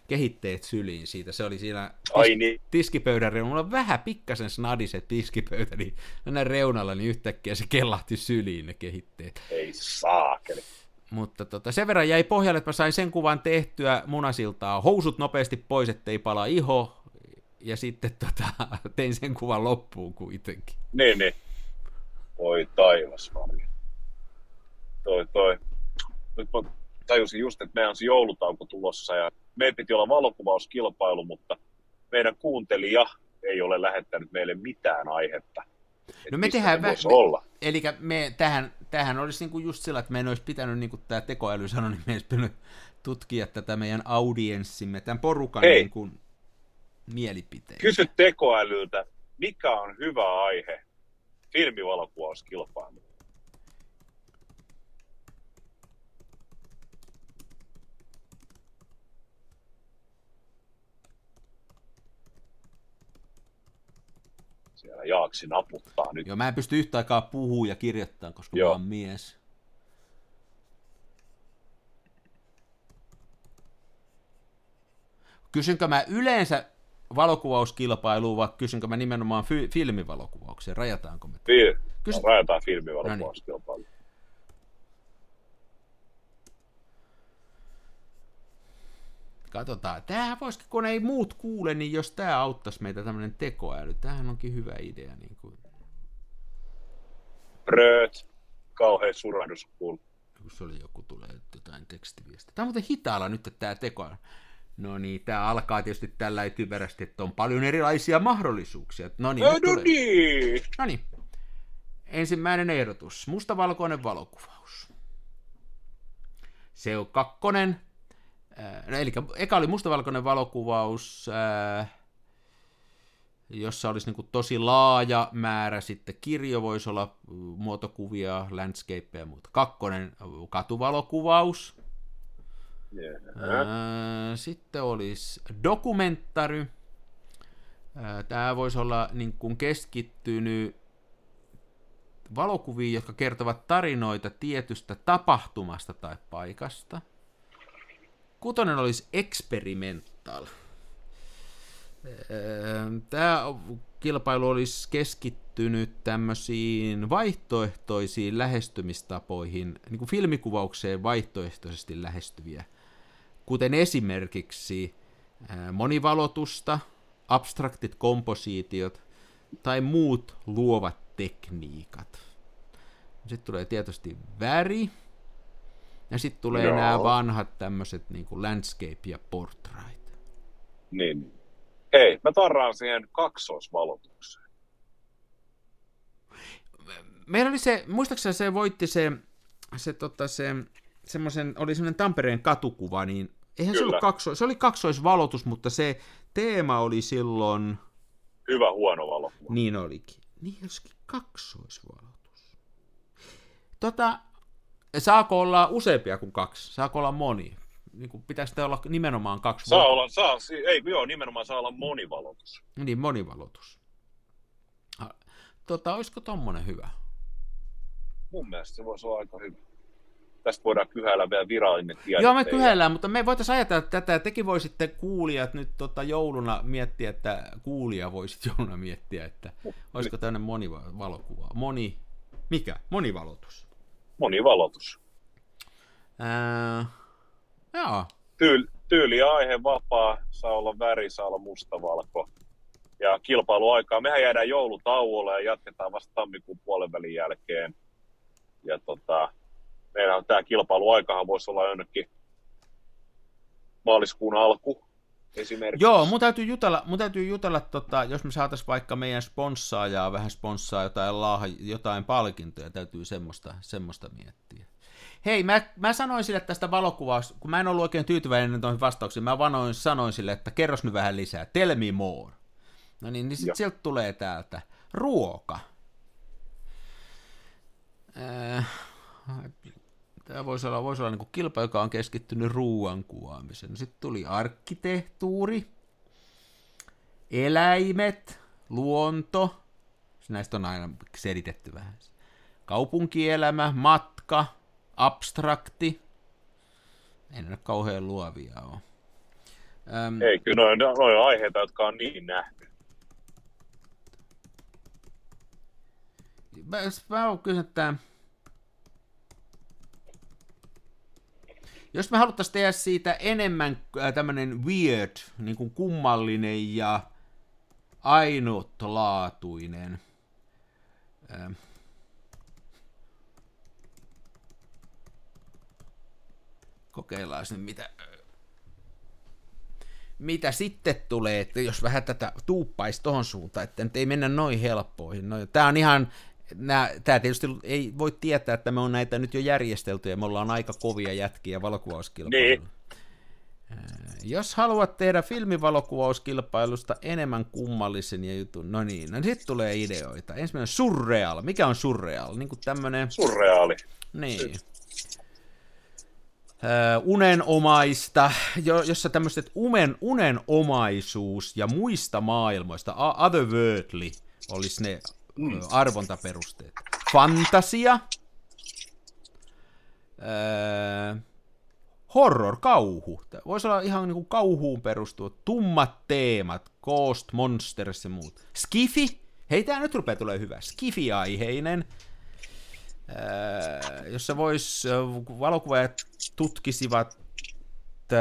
kehitteet syliin siitä. Se oli siinä Ai niin, tiskipöydän reunalla. Mulla on vähän pikkasen snadiset tiskipöytä, niin näin reunalla, niin yhtäkkiä se kellahti syliin ne kehitteet. ei saakeli. Mutta tota, sen verran jäi pohjalle, että mä sain sen kuvan tehtyä munasiltaa. Housut nopeasti pois, ettei pala iho. Ja sitten tota, tein sen kuvan loppuun kuitenkin. Niin, niin. Oi taivas, Marja. Toi, toi. Nyt mä tajusin just, että meidän on se joulutauko tulossa ja meidän piti olla valokuvauskilpailu, mutta meidän kuuntelija ei ole lähettänyt meille mitään aihetta. No me tehdään vä- me- olla. Eli me, tähän, tähän olisi niinku just sillä, että meidän olisi pitänyt, niin kuin tämä tekoäly sanoi, niin meidän olisi pitänyt tutkia tätä meidän audienssimme, tämän porukan Hei. niin kuin, mielipiteitä. Kysy tekoälyltä, mikä on hyvä aihe filmivalokuvauskilpailu. Jaaksi naputtaa nyt. Joo, mä en pysty yhtä aikaa puhua ja kirjoittaa, koska Joo. mä oon mies. Kysynkö mä yleensä valokuvauskilpailuun vai kysynkö mä nimenomaan fi- filmivalokuvaukseen? Rajataanko me? Fil- Kysy- no, rajataan filmivalokuvauskilpailu. Katsotaan. Tämähän voisi, kun ei muut kuule, niin jos tämä auttaisi meitä tämmöinen tekoäly, tämähän onkin hyvä idea. Niin kuin, Bröt. Kauhean surahdus kuuluu. se oli joku tulee jotain tekstiviestiä. Tämä on muuten hitaalla nyt tämä tekoäly. No niin, tämä alkaa tietysti tällä typerästi, että on paljon erilaisia mahdollisuuksia. No niin, No, no tulee- niin. No niin. Ensimmäinen ehdotus. Mustavalkoinen valokuvaus. Se on kakkonen. No, eli eka oli mustavalkoinen valokuvaus, äh, jossa olisi niin tosi laaja määrä, sitten kirjo voisi olla muotokuvia, landscapeja ja muuta. Kakkonen katuvalokuvaus. Yeah. Sitten olisi dokumenttari. Tämä voisi olla niin kuin keskittynyt valokuviin, jotka kertovat tarinoita tietystä tapahtumasta tai paikasta. Kutonen olisi experimental. Tämä kilpailu olisi keskittynyt tämmöisiin vaihtoehtoisiin lähestymistapoihin, niin kuin filmikuvaukseen vaihtoehtoisesti lähestyviä, kuten esimerkiksi monivalotusta, abstraktit komposiitiot tai muut luovat tekniikat. Sitten tulee tietysti väri, ja sitten tulee Joo. nämä vanhat tämmöiset niin kuin landscape ja portrait. Niin. Hei, mä tarraan siihen kaksoisvalotukseen. Meillä oli se, muistaakseni se voitti se, se, tota, se semmoisen, oli semmoinen Tampereen katukuva, niin eihän Kyllä. se ollut kaksois, se oli kaksoisvalotus, mutta se teema oli silloin... Hyvä huono valokuva. Niin olikin. Niin olisikin kaksoisvalotus. Tota, saako olla useampia kuin kaksi? Saako olla moni? Niin kuin pitäisi olla nimenomaan kaksi Saa olla, saa, ei, joo, nimenomaan saa olla monivalotus. Niin, monivalotus. Tota, olisiko tommonen hyvä? Mun mielestä se voisi olla aika hyvä. Tästä voidaan kyhäillä vielä virallinen tiedä. Joo, me kyhäillään, mutta me voitaisiin ajatella tätä. Tekin voisitte kuulijat nyt tota, jouluna miettiä, että kuulija voisit jouluna miettiä, että olisiko tämmöinen monivalokuva. Moni, mikä? Monivalotus monivalotus. Ää, joo. Tyyl, tyyli ja aihe vapaa, saa olla väri, saa olla mustavalko. Ja kilpailuaikaa, mehän jäädään joulutauolle ja jatketaan vasta tammikuun puolen välin jälkeen. Ja tota, meillä on tämä kilpailuaikahan voisi olla jonnekin maaliskuun alku, esimerkiksi. Joo, mun täytyy jutella, mun täytyy jutella tota, jos me saataisiin vaikka meidän sponssaajaa vähän sponssaa jotain, laaha, jotain palkintoja, täytyy semmoista, semmoista miettiä. Hei, mä, mä sanoin sille tästä valokuvasta, kun mä en ollut oikein tyytyväinen tuohon vastauksiin, mä vanoin, sanoin sille, että kerros nyt vähän lisää, tell me more. No niin, niin sitten sieltä tulee täältä ruoka. Äh, Tämä voisi olla, voisi olla niin kilpa, joka on keskittynyt ruuan kuvaamiseen. Sitten tuli arkkitehtuuri, eläimet, luonto, näistä on aina selitetty vähän. Kaupunkielämä, matka, abstrakti. Ei ne kauhean luovia ole. Öm, Ei, kyllä noin, noin aiheita, jotka on niin nähty. Mä, mä oon kysynyt, että Jos me haluttaisiin tehdä siitä enemmän äh, tämmöinen weird, niin kuin kummallinen ja ainutlaatuinen, äh, kokeillaan nyt mitä, mitä sitten tulee, että jos vähän tätä tuuppaisi tohon suuntaan, että nyt ei mennä noin helppoihin. No, tämä on ihan tämä tietysti ei voi tietää, että me on näitä nyt jo järjestelty ja me ollaan aika kovia jätkiä valokuvauskilpailuilla. Niin. Jos haluat tehdä filmivalokuvauskilpailusta enemmän kummallisen ja jutun, no niin, no sitten tulee ideoita. Ensimmäinen surreal. Mikä on surreal? Niin kuin tämmönen... Surreaali. Niin. unenomaista, jossa tämmöiset umen, unenomaisuus ja muista maailmoista, otherworldly, olisi ne. Arvontaperusteet. Fantasia, horror, kauhu. Voisi olla ihan niin kuin kauhuun perustuva. Tummat teemat, Ghost, Monsters ja muut. Skifi, hei tää nyt rupeaa tulee hyvä. Skifi-aiheinen, öö, jossa vois valokuvaajat tutkisivat öö,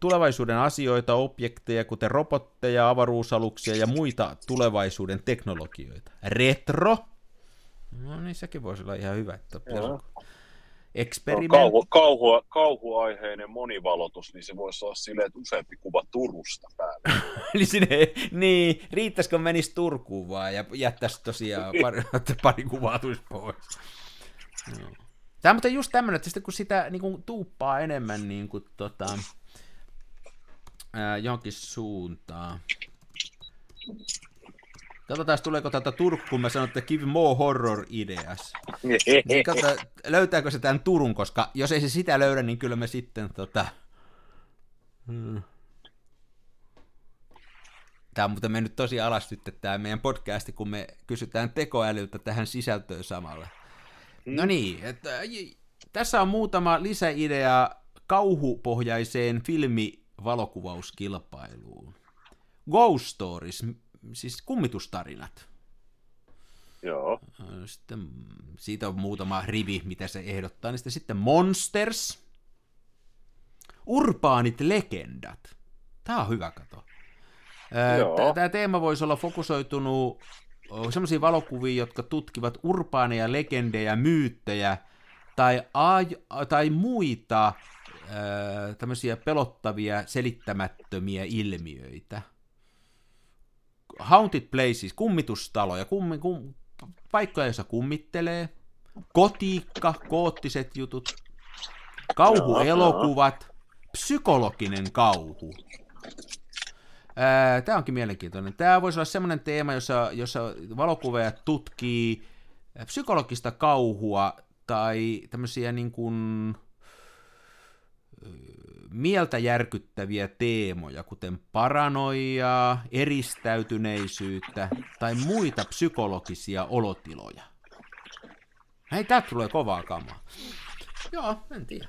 tulevaisuuden asioita, objekteja, kuten robotteja, avaruusaluksia ja muita tulevaisuuden teknologioita. Retro. No niin, sekin voisi olla ihan hyvä. Että Experiment. No, kauhu, kauhu, kauhuaiheinen monivalotus, niin se voisi olla silleen, että useampi kuva Turusta päällä. niin, [laughs] sinne, niin, riittäisikö menisi Turkuun vaan ja jättäisi tosiaan pari, [laughs] pari kuvaa tulisi pois. No. Tämä on just tämmöinen, että sitten kun sitä niin kuin, tuuppaa enemmän niin kuin, tota, ää, johonkin suuntaan. Katsotaan, tuleeko tätä Turku, kun mä sanon, että give more horror ideas. niin katsota, löytääkö se tämän Turun, koska jos ei se sitä löydä, niin kyllä me sitten tota... Hmm. Tämä on muuten mennyt tosi alas nyt, tämä meidän podcasti, kun me kysytään tekoälyltä tähän sisältöön samalla. No hmm. niin, että, tässä on muutama lisäidea kauhupohjaiseen filmi valokuvauskilpailuun. Ghost Stories, siis kummitustarinat. Joo. Sitten siitä on muutama rivi, mitä se ehdottaa. Niin sitten Monsters, Urbaanit legendat. Tämä on hyvä kato. Tämä teema voisi olla fokusoitunut sellaisiin valokuviin, jotka tutkivat urbaaneja legendejä, myyttejä tai, aj- tai muita tämmöisiä pelottavia, selittämättömiä ilmiöitä. Haunted places, kummitustaloja, kummi, kum, paikkoja, joissa kummittelee, kotiikka, koottiset jutut, kauhuelokuvat, psykologinen kauhu. Tämä onkin mielenkiintoinen. Tämä voisi olla semmoinen teema, jossa, jossa valokuvaajat tutkii psykologista kauhua tai tämmöisiä niin kuin, mieltä järkyttäviä teemoja, kuten paranoiaa, eristäytyneisyyttä tai muita psykologisia olotiloja. Hei, täältä tulee kovaa kamaa. Joo, en tiedä.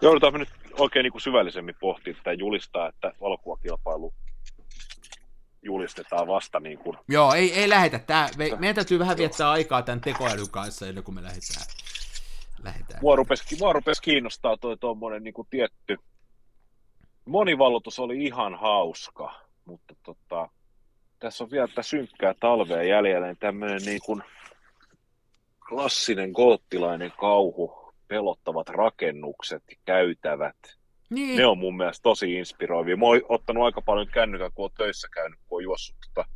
Joudutaan nyt oikein niin kuin syvällisemmin pohtia tätä julistaa, että valokuvakilpailu julistetaan vasta niin kuin... Joo, ei, ei lähetä. Tää, me, meidän täytyy vähän viettää aikaa tämän tekoälyn kanssa ennen kuin me lähdetään. Lähdetään. Mua rupesi, mua rupesi kiinnostaa toi tuommoinen niin tietty... Monivallotus oli ihan hauska, mutta tota, tässä on vielä tätä synkkää talvea jäljellä, niin tämmöinen niin kuin klassinen goottilainen kauhu, pelottavat rakennukset, käytävät, niin. Ne on mun mielestä tosi inspiroivia. Mä oon ottanut aika paljon kännykän, kun oon töissä käynyt, kun oon juossut tota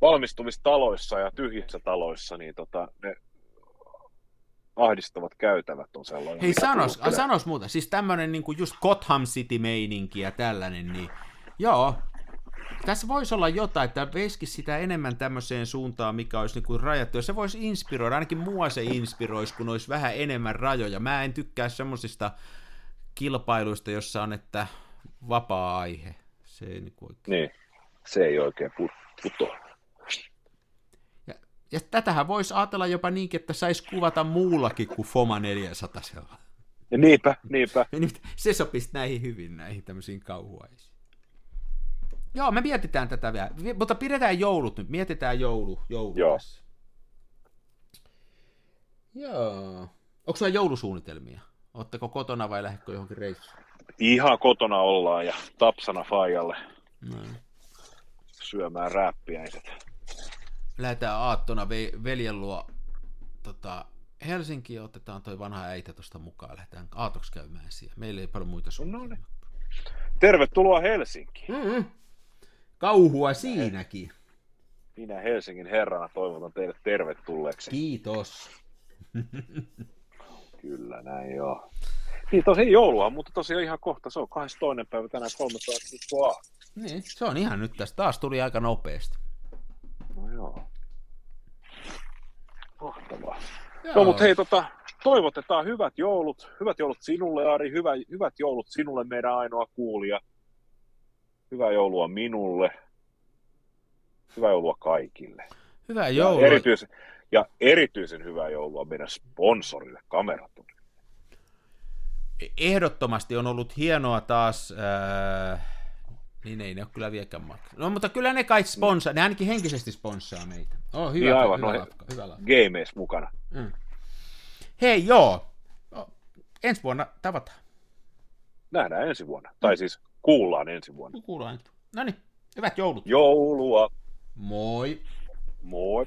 valmistuvissa taloissa ja tyhjissä taloissa, niin tota, ne ahdistavat käytävät on sellainen. Hei, sanos, a, sanos muuta. Siis tämmönen niin just Gotham City-meininki ja tällainen, niin joo, tässä voisi olla jotain, että veski sitä enemmän tämmöiseen suuntaan, mikä olisi niin kuin rajattu. Ja se voisi inspiroida, ainakin mua se inspiroisi, kun olisi vähän enemmän rajoja. Mä en tykkää semmoisista kilpailuista, jossa on, että vapaa-aihe. Se ei niin, oikein... niin, se ei oikein putoa. Ja, tätähän voisi ajatella jopa niinkin, että saisi kuvata muullakin kuin Foma 400. Ja niinpä, niinpä. Se sopisi näihin hyvin, näihin tämmöisiin kauhuaisiin. Joo, me mietitään tätä vielä, mutta pidetään joulut nyt, mietitään joulu, joulu Joo. Tässä. Joo. Onko sulla joulusuunnitelmia? Oletteko kotona vai lähdekö johonkin reissuun? Ihan kotona ollaan ja Tapsana Fajalle Noin. syömään räppiäiset. Lähdetään aattona ve- veljen luo tota, Helsinkiin otetaan toi vanha äitä tuosta mukaan. Lähdetään aatoksi käymään siellä. Meillä ei paljon muita suunnitelmia. No niin. Tervetuloa Helsinkiin. Mm-hmm. Kauhua siinäkin. Minä Helsingin herrana toivotan teille tervetulleeksi. Kiitos. [laughs] Kyllä, näin joo. Niin tosi joulua, mutta tosiaan ihan kohta, se on 22. päivä tänään 13. viikkoa. Niin, se on ihan nyt tässä. Taas tuli aika nopeasti. No joo. Mahtavaa. Joo. No mutta hei, tota, toivotetaan hyvät joulut. Hyvät joulut sinulle, Ari. Hyvä, hyvät joulut sinulle, meidän ainoa kuulija. Hyvää joulua minulle. Hyvää joulua kaikille. Hyvää joulua. Ja erityisen, ja erityisen hyvää joulua meidän sponsorille Kameraton. Ehdottomasti on ollut hienoa taas, äh, niin ei ne ole kyllä vieläkään maksaa. No mutta kyllä ne kai sponsaa, ne ainakin henkisesti sponsaa meitä. Oh, hyvä, niin aivan, hyvä, no, lafka, hyvä lafka. Gamees mukana. Mm. Hei joo, ensi vuonna tavataan. Nähdään ensi vuonna, tai siis kuullaan ensi vuonna. Kuullaan. No niin, hyvät joulut. Joulua. Moi. Moi.